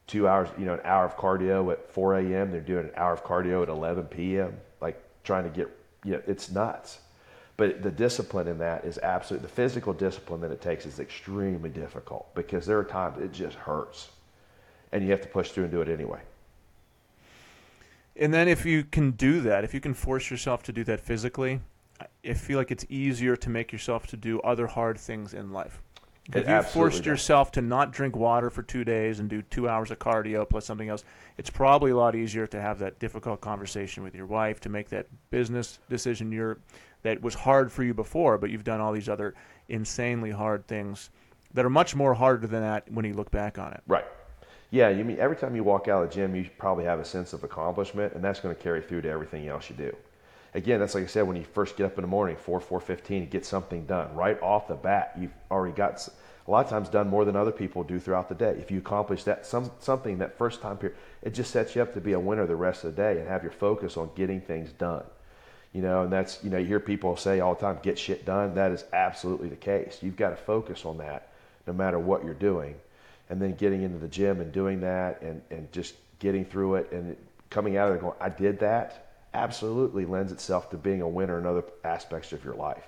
two hours, you know, an hour of cardio at 4 a.m., they're doing an hour of cardio at 11 p.m. Like trying to get, you know, it's nuts. But the discipline in that is absolute. The physical discipline that it takes is extremely difficult because there are times it just hurts, and you have to push through and do it anyway. And then if you can do that, if you can force yourself to do that physically, I- feel like it's easier to make yourself to do other hard things in life. If you forced does. yourself to not drink water for two days and do two hours of cardio plus something else, it's probably a lot easier to have that difficult conversation with your wife to make that business decision you're, that was hard for you before, but you've done all these other insanely hard things that are much more harder than that when you look back on it. Right. Yeah, you mean every time you walk out of the gym, you probably have a sense of accomplishment, and that's going to carry through to everything else you do. Again, that's like I said, when you first get up in the morning, four, four fifteen, get something done right off the bat. You've already got a lot of times done more than other people do throughout the day. If you accomplish that some something that first time period, it just sets you up to be a winner the rest of the day and have your focus on getting things done. You know, and that's you know you hear people say all the time, get shit done. That is absolutely the case. You've got to focus on that no matter what you're doing and then getting into the gym and doing that and, and just getting through it and coming out of there going, I did that, absolutely lends itself to being a winner in other aspects of your life.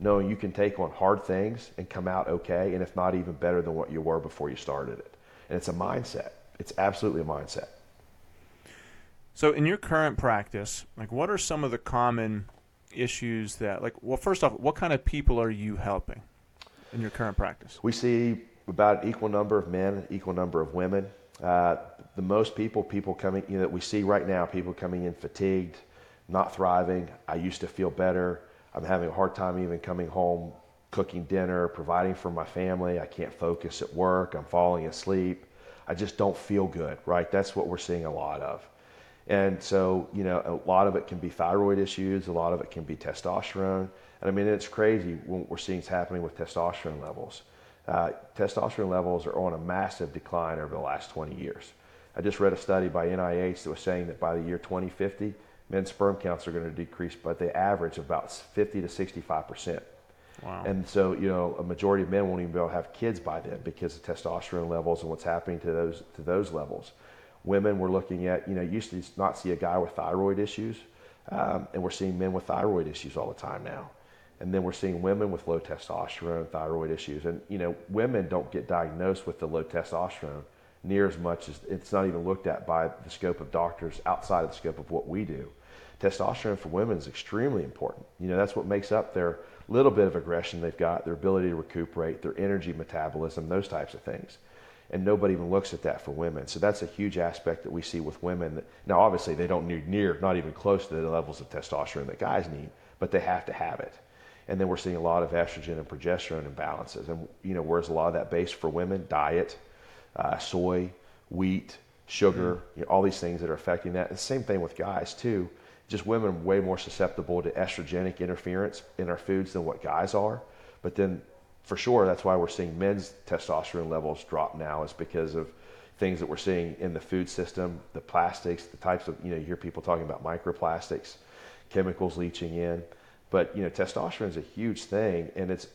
Knowing you can take on hard things and come out okay, and if not even better than what you were before you started it. And it's a mindset. It's absolutely a mindset. So, in your current practice, like, what are some of the common issues that, like, well, first off, what kind of people are you helping in your current practice? We see about an equal number of men, an equal number of women. Uh, the most people, people coming, you know, that we see right now, people coming in fatigued, not thriving. I used to feel better. I'm having a hard time even coming home, cooking dinner, providing for my family. I can't focus at work. I'm falling asleep. I just don't feel good, right? That's what we're seeing a lot of. And so, you know, a lot of it can be thyroid issues, a lot of it can be testosterone. And I mean, it's crazy when we're seeing it's happening with testosterone levels. Uh, testosterone levels are on a massive decline over the last 20 years. I just read a study by NIH that was saying that by the year 2050, men's sperm counts are going to decrease by the average of about 50 to 65 percent. Wow. And so, you know, a majority of men won't even be able to have kids by then because of testosterone levels and what's happening to those to those levels. Women, we're looking at, you know, used to not see a guy with thyroid issues, um, and we're seeing men with thyroid issues all the time now. And then we're seeing women with low testosterone, thyroid issues, and you know, women don't get diagnosed with the low testosterone near as much as it's not even looked at by the scope of doctors outside of the scope of what we do. Testosterone for women is extremely important. You know, that's what makes up their little bit of aggression they've got, their ability to recuperate, their energy metabolism, those types of things. And nobody even looks at that for women. So that's a huge aspect that we see with women. Now, obviously, they don't need near, not even close to the levels of testosterone that guys need, but they have to have it. And then we're seeing a lot of estrogen and progesterone imbalances. And, you know, where's a lot of that based for women? Diet, uh, soy, wheat, sugar, you know, all these things that are affecting that. And the same thing with guys, too. Just women are way more susceptible to estrogenic interference in our foods than what guys are. But then, for sure, that's why we're seeing men's testosterone levels drop now, is because of things that we're seeing in the food system, the plastics, the types of, you know, you hear people talking about microplastics, chemicals leaching in. But, you know, testosterone is a huge thing. And it's,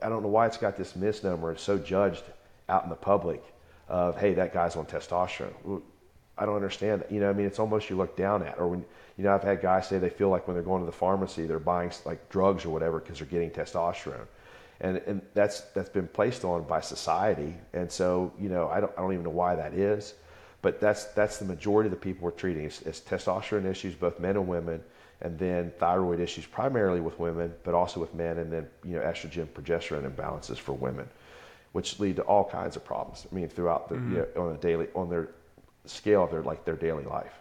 I don't know why it's got this misnomer. It's so judged out in the public of, hey, that guy's on testosterone. I don't understand that. You know, I mean, it's almost you look down at, or when, you know, I've had guys say they feel like when they're going to the pharmacy, they're buying like drugs or whatever because they're getting testosterone. And, and that's, that's been placed on by society. And so, you know, I don't, I don't even know why that is, but that's, that's the majority of the people we're treating is testosterone issues, both men and women, and then thyroid issues, primarily with women, but also with men, and then, you know, estrogen, progesterone imbalances for women, which lead to all kinds of problems. I mean, throughout the, mm-hmm. you know, on a daily, on their scale of their, like their daily life.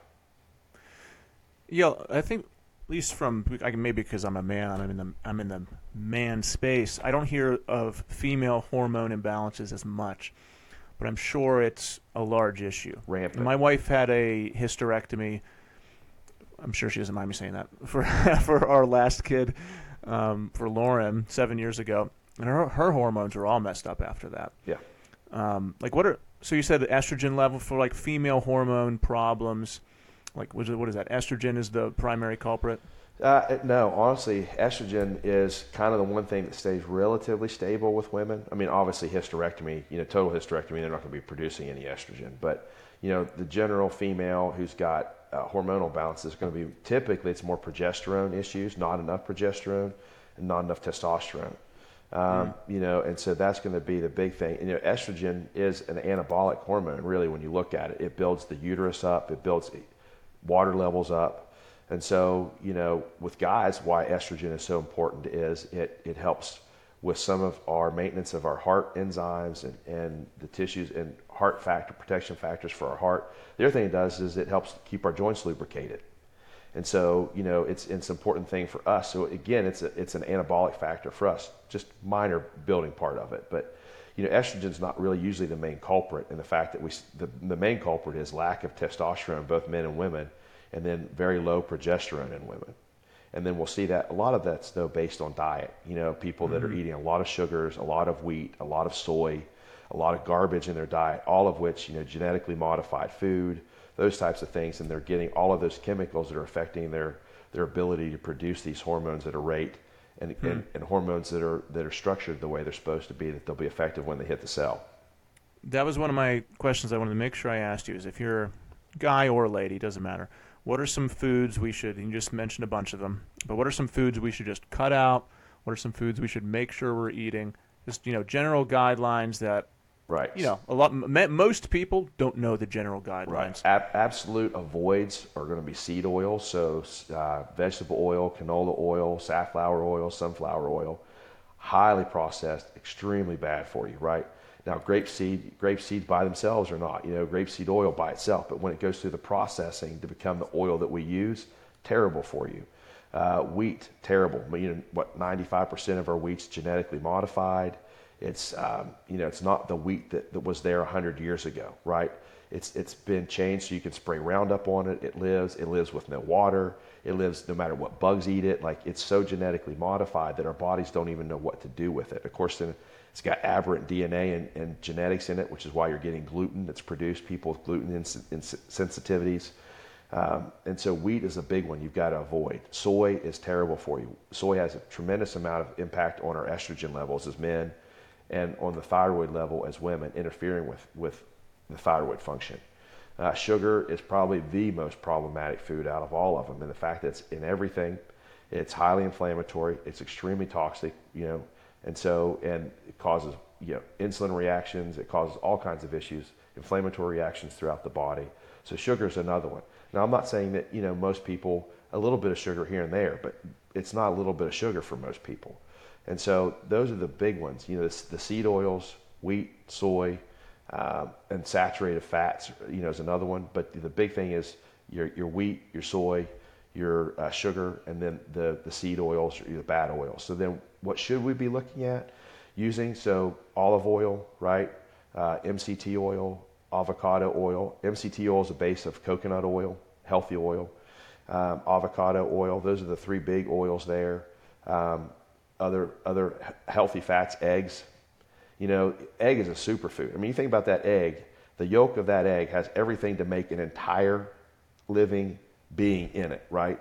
Yeah, I think at least from I can maybe because I'm a man, I'm in the I'm in the man space. I don't hear of female hormone imbalances as much, but I'm sure it's a large issue. Rampant. My wife had a hysterectomy. I'm sure she doesn't mind me saying that for for our last kid, um, for Lauren, seven years ago, and her her hormones are all messed up after that. Yeah. Um, like what are so you said the estrogen level for like female hormone problems, like what is, what is that? Estrogen is the primary culprit. Uh, no, honestly, estrogen is kind of the one thing that stays relatively stable with women. I mean, obviously, hysterectomy, you know, total hysterectomy, they're not going to be producing any estrogen. But, you know, the general female who's got uh, hormonal balance is going to be typically it's more progesterone issues, not enough progesterone, and not enough testosterone. Um, You know, and so that's going to be the big thing. And, you know, estrogen is an anabolic hormone, really, when you look at it. It builds the uterus up, it builds water levels up. And so, you know, with guys, why estrogen is so important is it, it helps with some of our maintenance of our heart enzymes and, and the tissues and heart factor protection factors for our heart. The other thing it does is it helps keep our joints lubricated. And so, you know, it's, it's an important thing for us. So again, it's, a, it's an anabolic factor for us, just minor building part of it. But, you know, estrogen's not really usually the main culprit. And the fact that we, the, the main culprit is lack of testosterone, both men and women, and then very low progesterone in women. And then we'll see that a lot of that's though based on diet. You know, people that are mm-hmm. eating a lot of sugars, a lot of wheat, a lot of soy, a lot of garbage in their diet, all of which, you know, genetically modified food, those types of things, and they're getting all of those chemicals that are affecting their, their ability to produce these hormones at a rate and, hmm. and, and hormones that are, that are structured the way they're supposed to be, that they'll be effective when they hit the cell. That was one of my questions I wanted to make sure I asked you. Is if you're a guy or a lady, doesn't matter. What are some foods we should? You just mentioned a bunch of them, but what are some foods we should just cut out? What are some foods we should make sure we're eating? Just you know, general guidelines that Right. you know a lot. Most people don't know the general guidelines. Right. Ab- absolute avoids are going to be seed oil, so uh, vegetable oil, canola oil, safflower oil, sunflower oil, highly processed, extremely bad for you. Right. Now, grape seed, grape seeds by themselves are not. You know, grape seed oil by itself, but when it goes through the processing to become the oil that we use, terrible for you. Uh, wheat, terrible. You know, what 95% of our wheat's genetically modified. It's um, you know, it's not the wheat that, that was there 100 years ago, right? It's it's been changed so you can spray Roundup on it. It lives. It lives with no water. It lives no matter what bugs eat it. Like it's so genetically modified that our bodies don't even know what to do with it. Of course, then it's got aberrant DNA and, and genetics in it, which is why you're getting gluten that's produced. People with gluten ins- ins- sensitivities. Um, and so wheat is a big one you've got to avoid. Soy is terrible for you. Soy has a tremendous amount of impact on our estrogen levels as men and on the thyroid level as women, interfering with, with the thyroid function. Uh, sugar is probably the most problematic food out of all of them. And the fact that it's in everything, it's highly inflammatory, it's extremely toxic, you know, and so, and it causes, you know, insulin reactions, it causes all kinds of issues, inflammatory reactions throughout the body. So sugar is another one. Now, I'm not saying that, you know, most people, a little bit of sugar here and there, but it's not a little bit of sugar for most people. And so those are the big ones. You know, the, the seed oils, wheat, soy, um, and saturated fats. You know, is another one. But the big thing is your your wheat, your soy, your uh, sugar, and then the the seed oils, or the bad oils. So then, what should we be looking at using? So olive oil, right? Uh, MCT oil, avocado oil. MCT oil is a base of coconut oil, healthy oil. Um, avocado oil. Those are the three big oils there. Um, other other healthy fats, eggs. You know, egg is a superfood. I mean, you think about that egg. The yolk of that egg has everything to make an entire living being in it, right?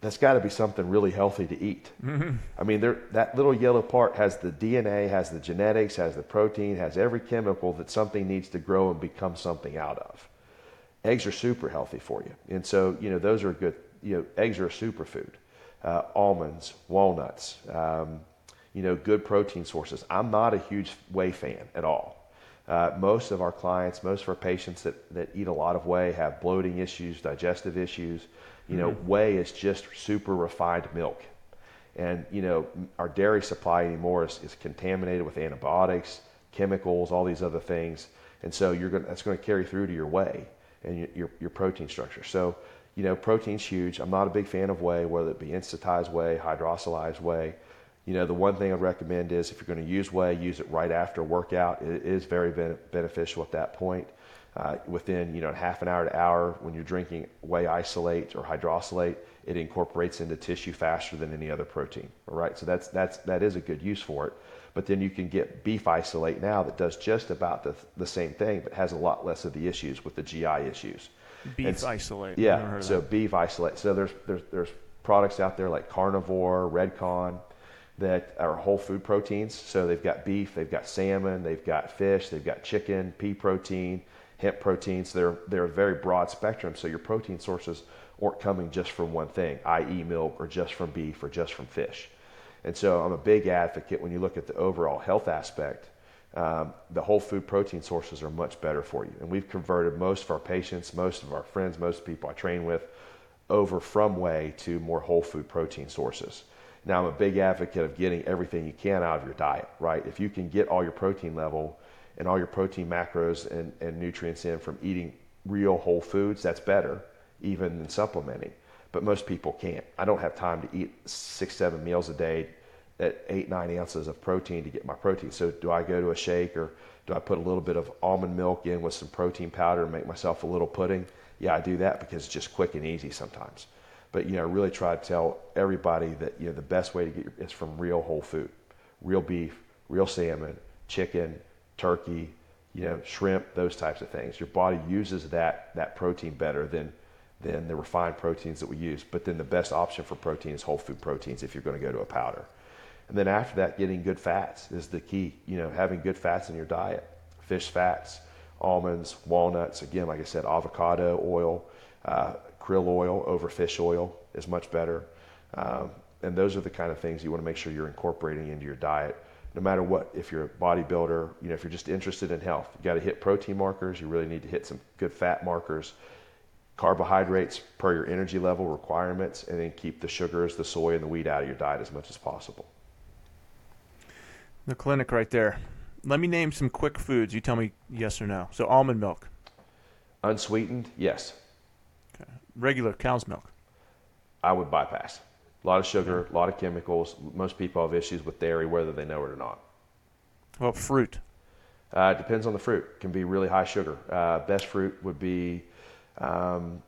That's got to be something really healthy to eat. Mm-hmm. I mean, there, that little yellow part has the DNA, has the genetics, has the protein, has every chemical that something needs to grow and become something out of. Eggs are super healthy for you, and so you know those are good. You know, eggs are a superfood uh, almonds, walnuts, um, you know, good protein sources. I'm not a huge whey fan at all. Uh, most of our clients, most of our patients that, that eat a lot of whey have bloating issues, digestive issues. You know, mm-hmm. whey is just super refined milk. And, you know, our dairy supply anymore is, is contaminated with antibiotics, chemicals, all these other things. And so you're going that's going to carry through to your whey and your, your, your protein structure. So you know, protein's huge. I'm not a big fan of whey, whether it be instantized whey, hydrolyzed whey. You know, the one thing I recommend is if you're going to use whey, use it right after a workout. It is very ben- beneficial at that point. Uh, within you know half an hour to hour, when you're drinking whey isolate or hydrolysate, it incorporates into tissue faster than any other protein. All right, so that's that's that is a good use for it. But then you can get beef isolate now that does just about the, the same thing, but has a lot less of the issues with the GI issues. Beef And isolate. Yeah, so beef isolate. So there's there's there's products out there like Carnivor, Redcon, that are whole food proteins. So they've got beef, they've got salmon, they've got fish, they've got chicken, pea protein, hemp proteins. They're they're a very broad spectrum. So your protein sources aren't coming just from one thing, i.e., milk, or just from beef, or just from fish. And so I'm a big advocate when you look at the overall health aspect. Um, the whole food protein sources are much better for you. And we've converted most of our patients, most of our friends, most people I train with over from whey to more whole food protein sources. Now, I'm a big advocate of getting everything you can out of your diet, right? If you can get all your protein level and all your protein macros and, and nutrients in from eating real whole foods, that's better even than supplementing. But most people can't. I don't have time to eat six, seven meals a day at eight, nine ounces of protein to get my protein. So do I go to a shake or do I put a little bit of almond milk in with some protein powder and make myself a little pudding? Yeah, I do that because it's just quick and easy sometimes. But you know, I really try to tell everybody that you know the best way to get your, is from real whole food, real beef, real salmon, chicken, turkey, you know, shrimp, those types of things. Your body uses that that protein better than than the refined proteins that we use. But then the best option for protein is whole food proteins if you're going to go to a powder. And then after that, getting good fats is the key. You know, having good fats in your diet, fish fats, almonds, walnuts. Again, like I said, avocado oil, uh, krill oil over fish oil is much better. Um, and those are the kind of things you want to make sure you're incorporating into your diet. No matter what, if you're a bodybuilder, you know, if you're just interested in health, you got to hit protein markers. You really need to hit some good fat markers carbohydrates per your energy level requirements, and then keep the sugars, the soy, and the wheat out of your diet as much as possible. The clinic right there. Let me name some quick foods. You tell me yes or no. So almond milk, Unsweetened, yes, regular cow's milk, I would bypass. A lot of sugar, a lot of chemicals. Most people have issues with dairy, whether they know it or not. well, fruit, Uh, it depends on the fruit. Can be really high sugar. Uh, best fruit would be um,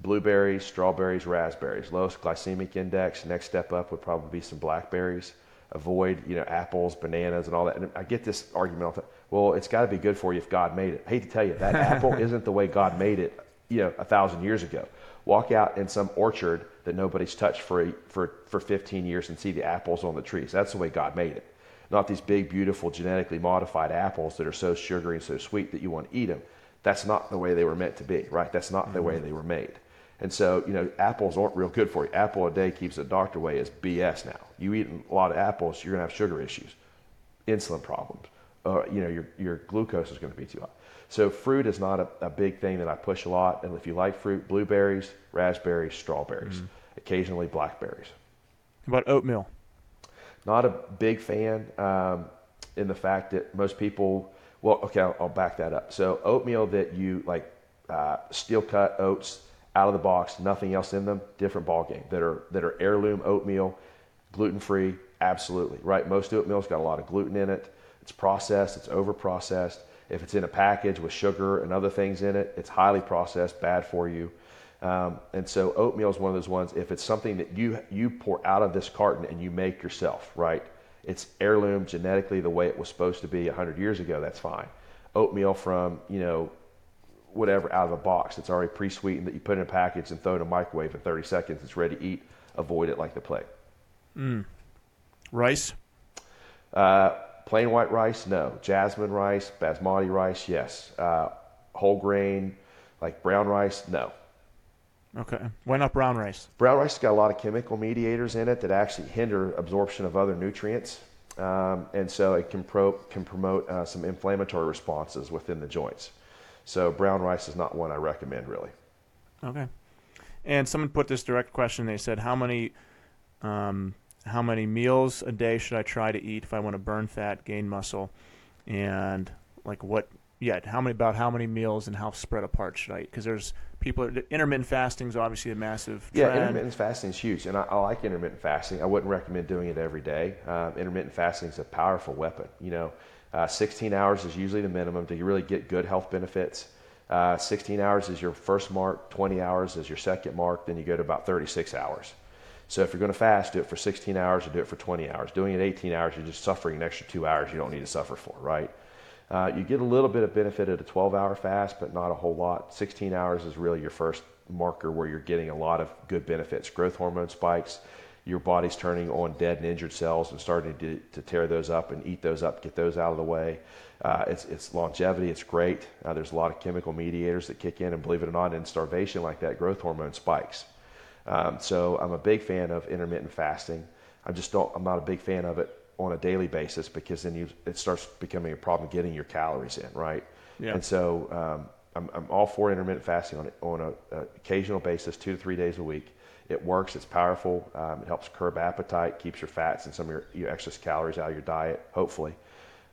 blueberries, strawberries, raspberries. Lowest glycemic index. Next step up would probably be some blackberries. Avoid, you know, apples, bananas, and all that. And I get this argument all the time. Well, it's got to be good for you if God made it. I hate to tell you, that apple isn't the way God made it, you know, a thousand years ago. Walk out in some orchard that nobody's touched for, for, for 15 years and see the apples on the trees. That's the way God made it. Not these big, beautiful, genetically modified apples that are so sugary and so sweet that you want to eat them. That's not the way they were meant to be, right? That's not the way mm-hmm. they were made. And so, you know, apples aren't real good for you. Apple a day keeps the doctor away is BS now. You eat a lot of apples, you're going to have sugar issues, insulin problems. Uh, you know, your, your glucose is going to be too high. So fruit is not a, a big thing that I push a lot. And if you like fruit, blueberries, raspberries, strawberries, occasionally blackberries. How about oatmeal. Not a big fan um, in the fact that most people, well, okay, I'll, I'll back that up. So oatmeal that you like uh, steel cut oats out of the box, nothing else in them, different ball game. That are that are heirloom oatmeal, gluten free, absolutely right. Most oatmeal's got a lot of gluten in it. It's processed. It's over processed. If it's in a package with sugar and other things in it, it's highly processed, bad for you. Um, and so oatmeal is one of those ones. If it's something that you you pour out of this carton and you make yourself, right? It's heirloom genetically the way it was supposed to be 100 years ago. That's fine. Oatmeal from you know whatever out of a box that's already pre-sweetened that you put in a package and throw in a microwave in 30 seconds. It's ready to eat. Avoid it like the plague. Rice, Uh, plain white rice, no. Jasmine rice, basmati rice, yes. Uh, whole grain, like brown rice, no. okay. Why not brown rice? Brown rice has got a lot of chemical mediators in it that actually hinder absorption of other nutrients. Um, and so it can, pro- can promote uh, some inflammatory responses within the joints. So brown rice is not one I recommend really. Okay. And someone put this direct question. They said, "How many, um, how many meals a day should I try to eat if I want to burn fat, gain muscle, and like what Yeah, How many about how many meals and how spread apart should I eat? Because there's people intermittent fasting is obviously a massive Yeah, intermittent fasting is huge, and I, I like intermittent fasting. I wouldn't recommend doing it every day. Um, intermittent fasting is a powerful weapon. You know, uh, 16 hours is usually the minimum to really get good health benefits. Uh, 16 hours is your first mark, 20 hours is your second mark, then you go to about 36 hours. So if you're going to fast, do it for 16 hours or do it for 20 hours. Doing it 18 hours, you're just suffering an extra two hours you don't need to suffer for, right? Uh, you get a little bit of benefit at a 12 hour fast, but not a whole lot. 16 hours is really your first marker where you're getting a lot of good benefits. Growth hormone spikes, your body's turning on dead and injured cells and starting to, to tear those up and eat those up, get those out of the way. Uh, it's, it's longevity, it's great. Uh, there's a lot of chemical mediators that kick in, and believe it or not, in starvation like that, growth hormone spikes. Um, so I'm a big fan of intermittent fasting. I just don't. I'm not a big fan of it on a daily basis because then you it starts becoming a problem getting your calories in, right? Yeah. And so um, I'm, I'm all for intermittent fasting on on a, a occasional basis, two to three days a week. It works. It's powerful. Um, it helps curb appetite, keeps your fats and some of your, your excess calories out of your diet, hopefully.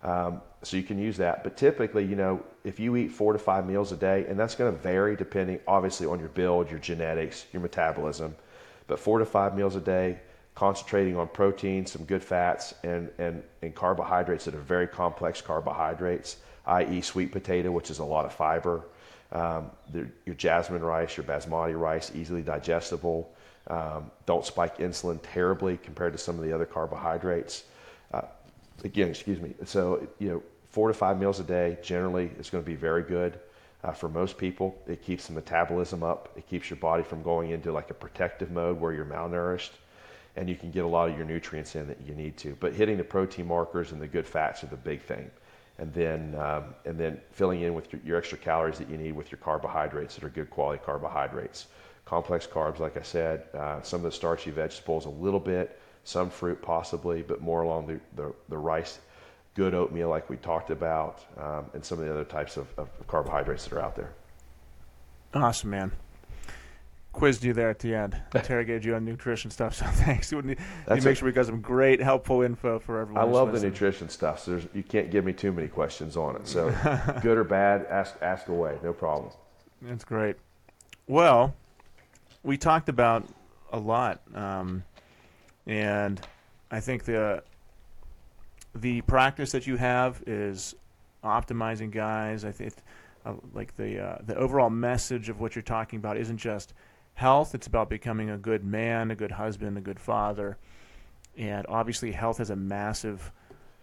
Um, so you can use that. But typically, you know, if you eat four to five meals a day, and that's going to vary depending, obviously, on your build, your genetics, your metabolism, but four to five meals a day, concentrating on protein, some good fats, and, and, and carbohydrates that are very complex carbohydrates, i.e., sweet potato, which is a lot of fiber, um, the, your jasmine rice, your basmati rice, easily digestible. Um, don't spike insulin terribly compared to some of the other carbohydrates. Uh, again, excuse me. So, you know, four to five meals a day generally is going to be very good uh, for most people. It keeps the metabolism up. It keeps your body from going into like a protective mode where you're malnourished, and you can get a lot of your nutrients in that you need to. But hitting the protein markers and the good fats are the big thing, and then um, and then filling in with your, your extra calories that you need with your carbohydrates that are good quality carbohydrates. Complex carbs, like I said, uh, some of the starchy vegetables, a little bit, some fruit possibly, but more along the, the, the rice, good oatmeal like we talked about, um, and some of the other types of, of carbohydrates that are out there. Awesome, man. Quizzed you there at the end. Interrogated you on nutrition stuff. So thanks. You, you make sure we got some great, helpful info for everyone. I love the nutrition stuff, so there's, you can't give me too many questions on it. So, good or bad, ask ask away, no problem. That's great. Well, we talked about a lot, um, and I think the the practice that you have is optimizing guys. I think uh, like the uh, the overall message of what you're talking about isn't just health; it's about becoming a good man, a good husband, a good father, and obviously, health has a massive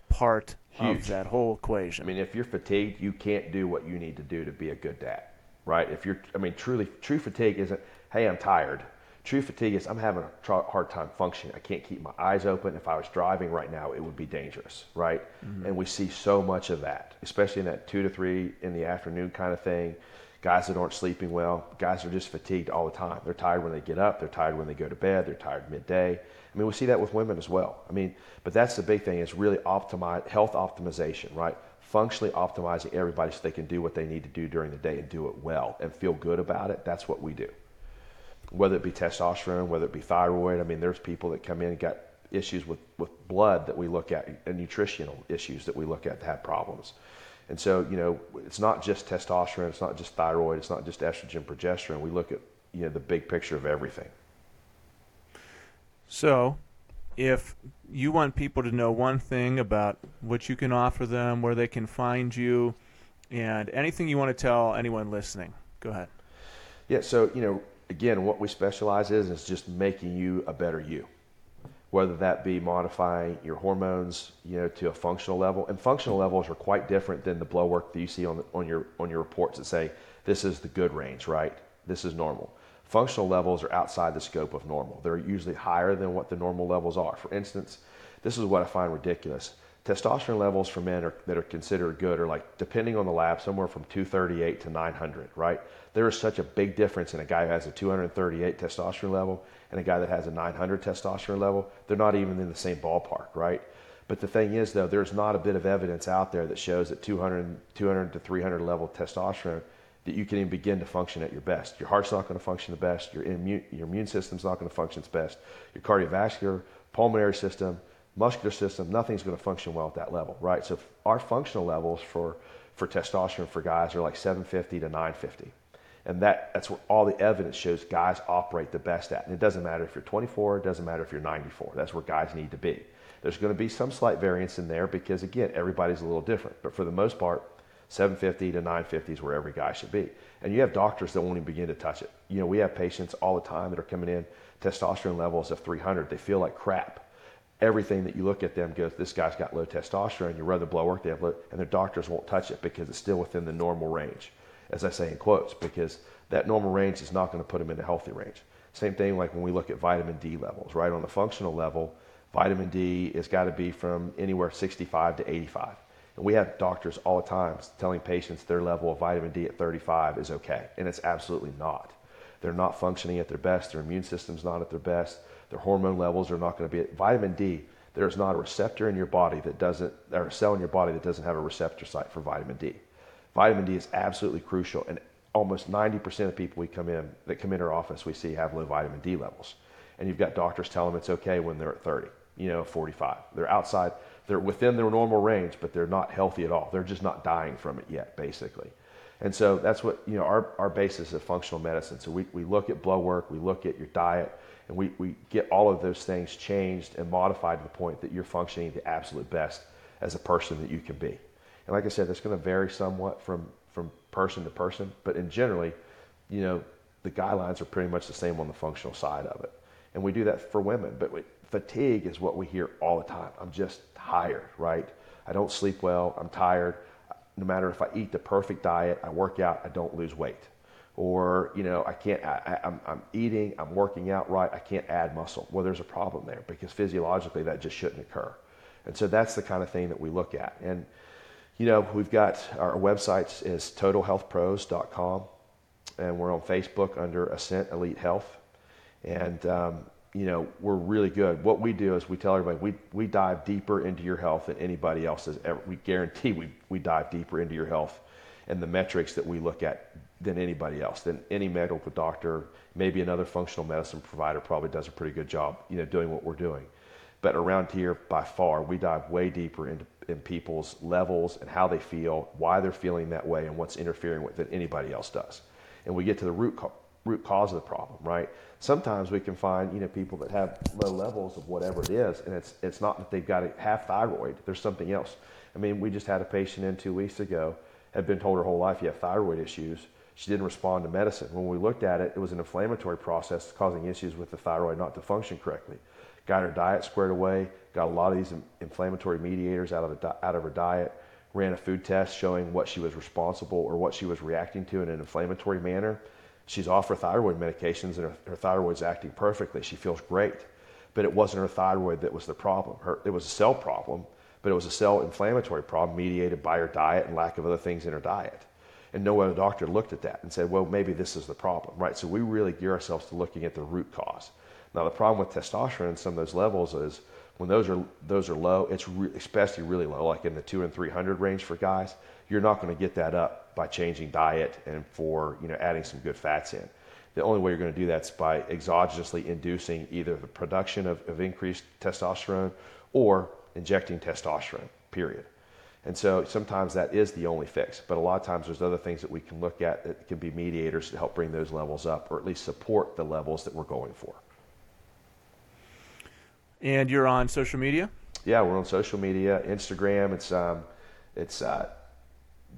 part Huge. of that whole equation. I mean, if you're fatigued, you can't do what you need to do to be a good dad, right? If you're, I mean, truly, true fatigue isn't, hey, I'm tired. True fatigue is, I'm having a tr- hard time functioning. I can't keep my eyes open. If I was driving right now, it would be dangerous, right? Mm-hmm. And we see so much of that, especially in that two to three in the afternoon kind of thing. Guys that aren't sleeping well, guys are just fatigued all the time. They're tired when they get up. They're tired when they go to bed. They're tired midday. I mean, we see that with women as well. I mean, but that's the big thing is really optimize health optimization, right? Functionally optimizing everybody so they can do what they need to do during the day and do it well and feel good about it. That's what we do. Whether it be testosterone, whether it be thyroid. I mean, there's people that come in and got issues with, with blood that we look at and nutritional issues that we look at that have problems. And so, you know, it's not just testosterone, it's not just thyroid, it's not just estrogen, progesterone. We look at, you know, the big picture of everything. So, if you want people to know one thing about what you can offer them, where they can find you, and anything you want to tell anyone listening, go ahead. Yeah, so you know, again, what we specialize in is just making you a better you. Whether that be modifying your hormones, you know, to a functional level, and functional levels are quite different than the blood work that you see on the, on your on your reports that say this is the good range, right? This is normal. Functional levels are outside the scope of normal. They're usually higher than what the normal levels are. For instance, this is what I find ridiculous. Testosterone levels for men are, that are considered good are like, depending on the lab, somewhere from 238 to 900, right? There is such a big difference in a guy who has a 238 testosterone level and a guy that has a 900 testosterone level. They're not even in the same ballpark, right? But the thing is, though, there's not a bit of evidence out there that shows that 200, 200 to 300 level testosterone that you can even begin to function at your best. Your heart's not going to function the best. Your immune, your immune system's not going to function its best. Your cardiovascular, pulmonary system, muscular system, nothing's going to function well at that level, right? So our functional levels for for testosterone for guys are like 750 to 950. And that, that's where all the evidence shows guys operate the best at. And it doesn't matter if you're 24, it doesn't matter if you're 94. That's where guys need to be. There's going to be some slight variance in there because, again, everybody's a little different. But for the most part, 750 to 950 is where every guy should be. And you have doctors that won't even begin to touch it. You know, we have patients all the time that are coming in, testosterone levels of 300. They feel like crap. Everything that you look at them goes, this guy's got low testosterone. You run the blood work, they have low, and their doctors won't touch it because it's still within the normal range as I say in quotes, because that normal range is not going to put them in a healthy range. Same thing like when we look at vitamin D levels, right? On the functional level, vitamin D has got to be from anywhere 65 to 85. And we have doctors all the time telling patients their level of vitamin D at 35 is okay, and it's absolutely not. They're not functioning at their best. Their immune system's not at their best. Their hormone levels are not going to be. At, vitamin D, there's not a receptor in your body that doesn't, or a cell in your body that doesn't have a receptor site for vitamin D. Vitamin D is absolutely crucial, and almost 90% of people we come in that come in our office we see have low vitamin D levels. And you've got doctors telling them it's okay when they're at 30, you know, 45. They're outside, they're within their normal range, but they're not healthy at all. They're just not dying from it yet, basically. And so that's what, you know, our, our basis of functional medicine. So we, we look at blood work, we look at your diet, and we, we get all of those things changed and modified to the point that you're functioning the absolute best as a person that you can be. And like I said, that's going to vary somewhat from, from person to person, but in generally, you know, the guidelines are pretty much the same on the functional side of it. And we do that for women, but we, fatigue is what we hear all the time. I'm just tired, right? I don't sleep well. I'm tired. No matter if I eat the perfect diet, I work out, I don't lose weight. Or, you know, I can't, I, I'm, I'm eating, I'm working out right, I can't add muscle. Well, there's a problem there because physiologically that just shouldn't occur. And so that's the kind of thing that we look at. And, you know, we've got our website is totalhealthpros.com, and we're on Facebook under Ascent Elite Health. And, um, you know, we're really good. What we do is we tell everybody we, we dive deeper into your health than anybody else has ever. We guarantee we, we dive deeper into your health and the metrics that we look at than anybody else, than any medical doctor, maybe another functional medicine provider probably does a pretty good job, you know, doing what we're doing. But around here, by far, we dive way deeper into in people's levels and how they feel, why they're feeling that way, and what's interfering with it anybody else does. And we get to the root co- root cause of the problem, right? Sometimes we can find you know people that have low levels of whatever it is, and it's it's not that they've got a hypothyroid. There's something else. I mean, we just had a patient in two weeks ago had been told her whole life you have thyroid issues. She didn't respond to medicine. When we looked at it, it was an inflammatory process causing issues with the thyroid not to function correctly. Got her diet squared away, got a lot of these inflammatory mediators out of, out of her diet, ran a food test showing what she was responsible or what she was reacting to in an inflammatory manner. She's off her thyroid medications and her, her thyroid's acting perfectly. She feels great. But it wasn't her thyroid that was the problem. Her, it was a cell problem, but it was a cell inflammatory problem mediated by her diet and lack of other things in her diet. And no other doctor looked at that and said, well, maybe this is the problem, right? So we really gear ourselves to looking at the root cause. Now, the problem with testosterone some of those levels is when those are those are low, it's re- especially really low, like in the two and three hundred range for guys. You're not going to get that up by changing diet and for you know adding some good fats in. The only way you're going to do that is by exogenously inducing either the production of, of increased testosterone or injecting testosterone. Period. And so sometimes that is the only fix, but a lot of times there's other things that we can look at that can be mediators to help bring those levels up or at least support the levels that we're going for. And you're on social media? Yeah, we're on social media. Instagram, it's um, it's uh,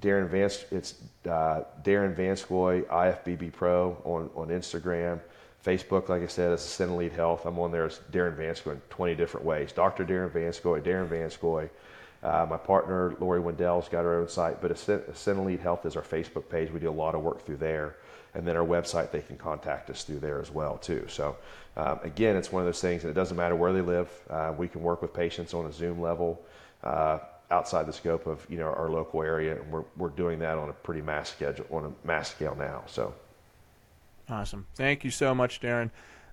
Darrin Vance, it's uh, Darrin VanScoy, IFBB Pro on, on Instagram. Facebook, like I said, it's Ascent Elite Health. I'm on there as Darrin VanScoy in 20 different ways. Dr. Darrin VanScoy, Darrin VanScoy. Uh, my partner, Lori Wendell's got her own site, but Elite Health is our Facebook page. We do a lot of work through there. And then our website they can contact us through there as well too. So um, again it's one of those things and it doesn't matter where they live uh, we can work with patients on a zoom level uh, outside the scope of you know our local area. And we're, we're doing that on a pretty mass schedule on a mass scale now so. Awesome. Thank you so much Darrin.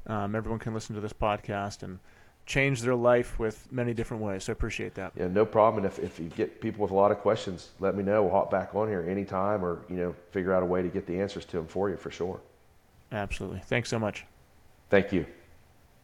Um, everyone can listen to this podcast and change their life with many different ways. So I appreciate that. Yeah, no problem. And if, if you get people with a lot of questions, let me know. We'll hop back on here anytime or, you know, figure out a way to get the answers to them for you for sure. Absolutely. Thanks so much. Thank you.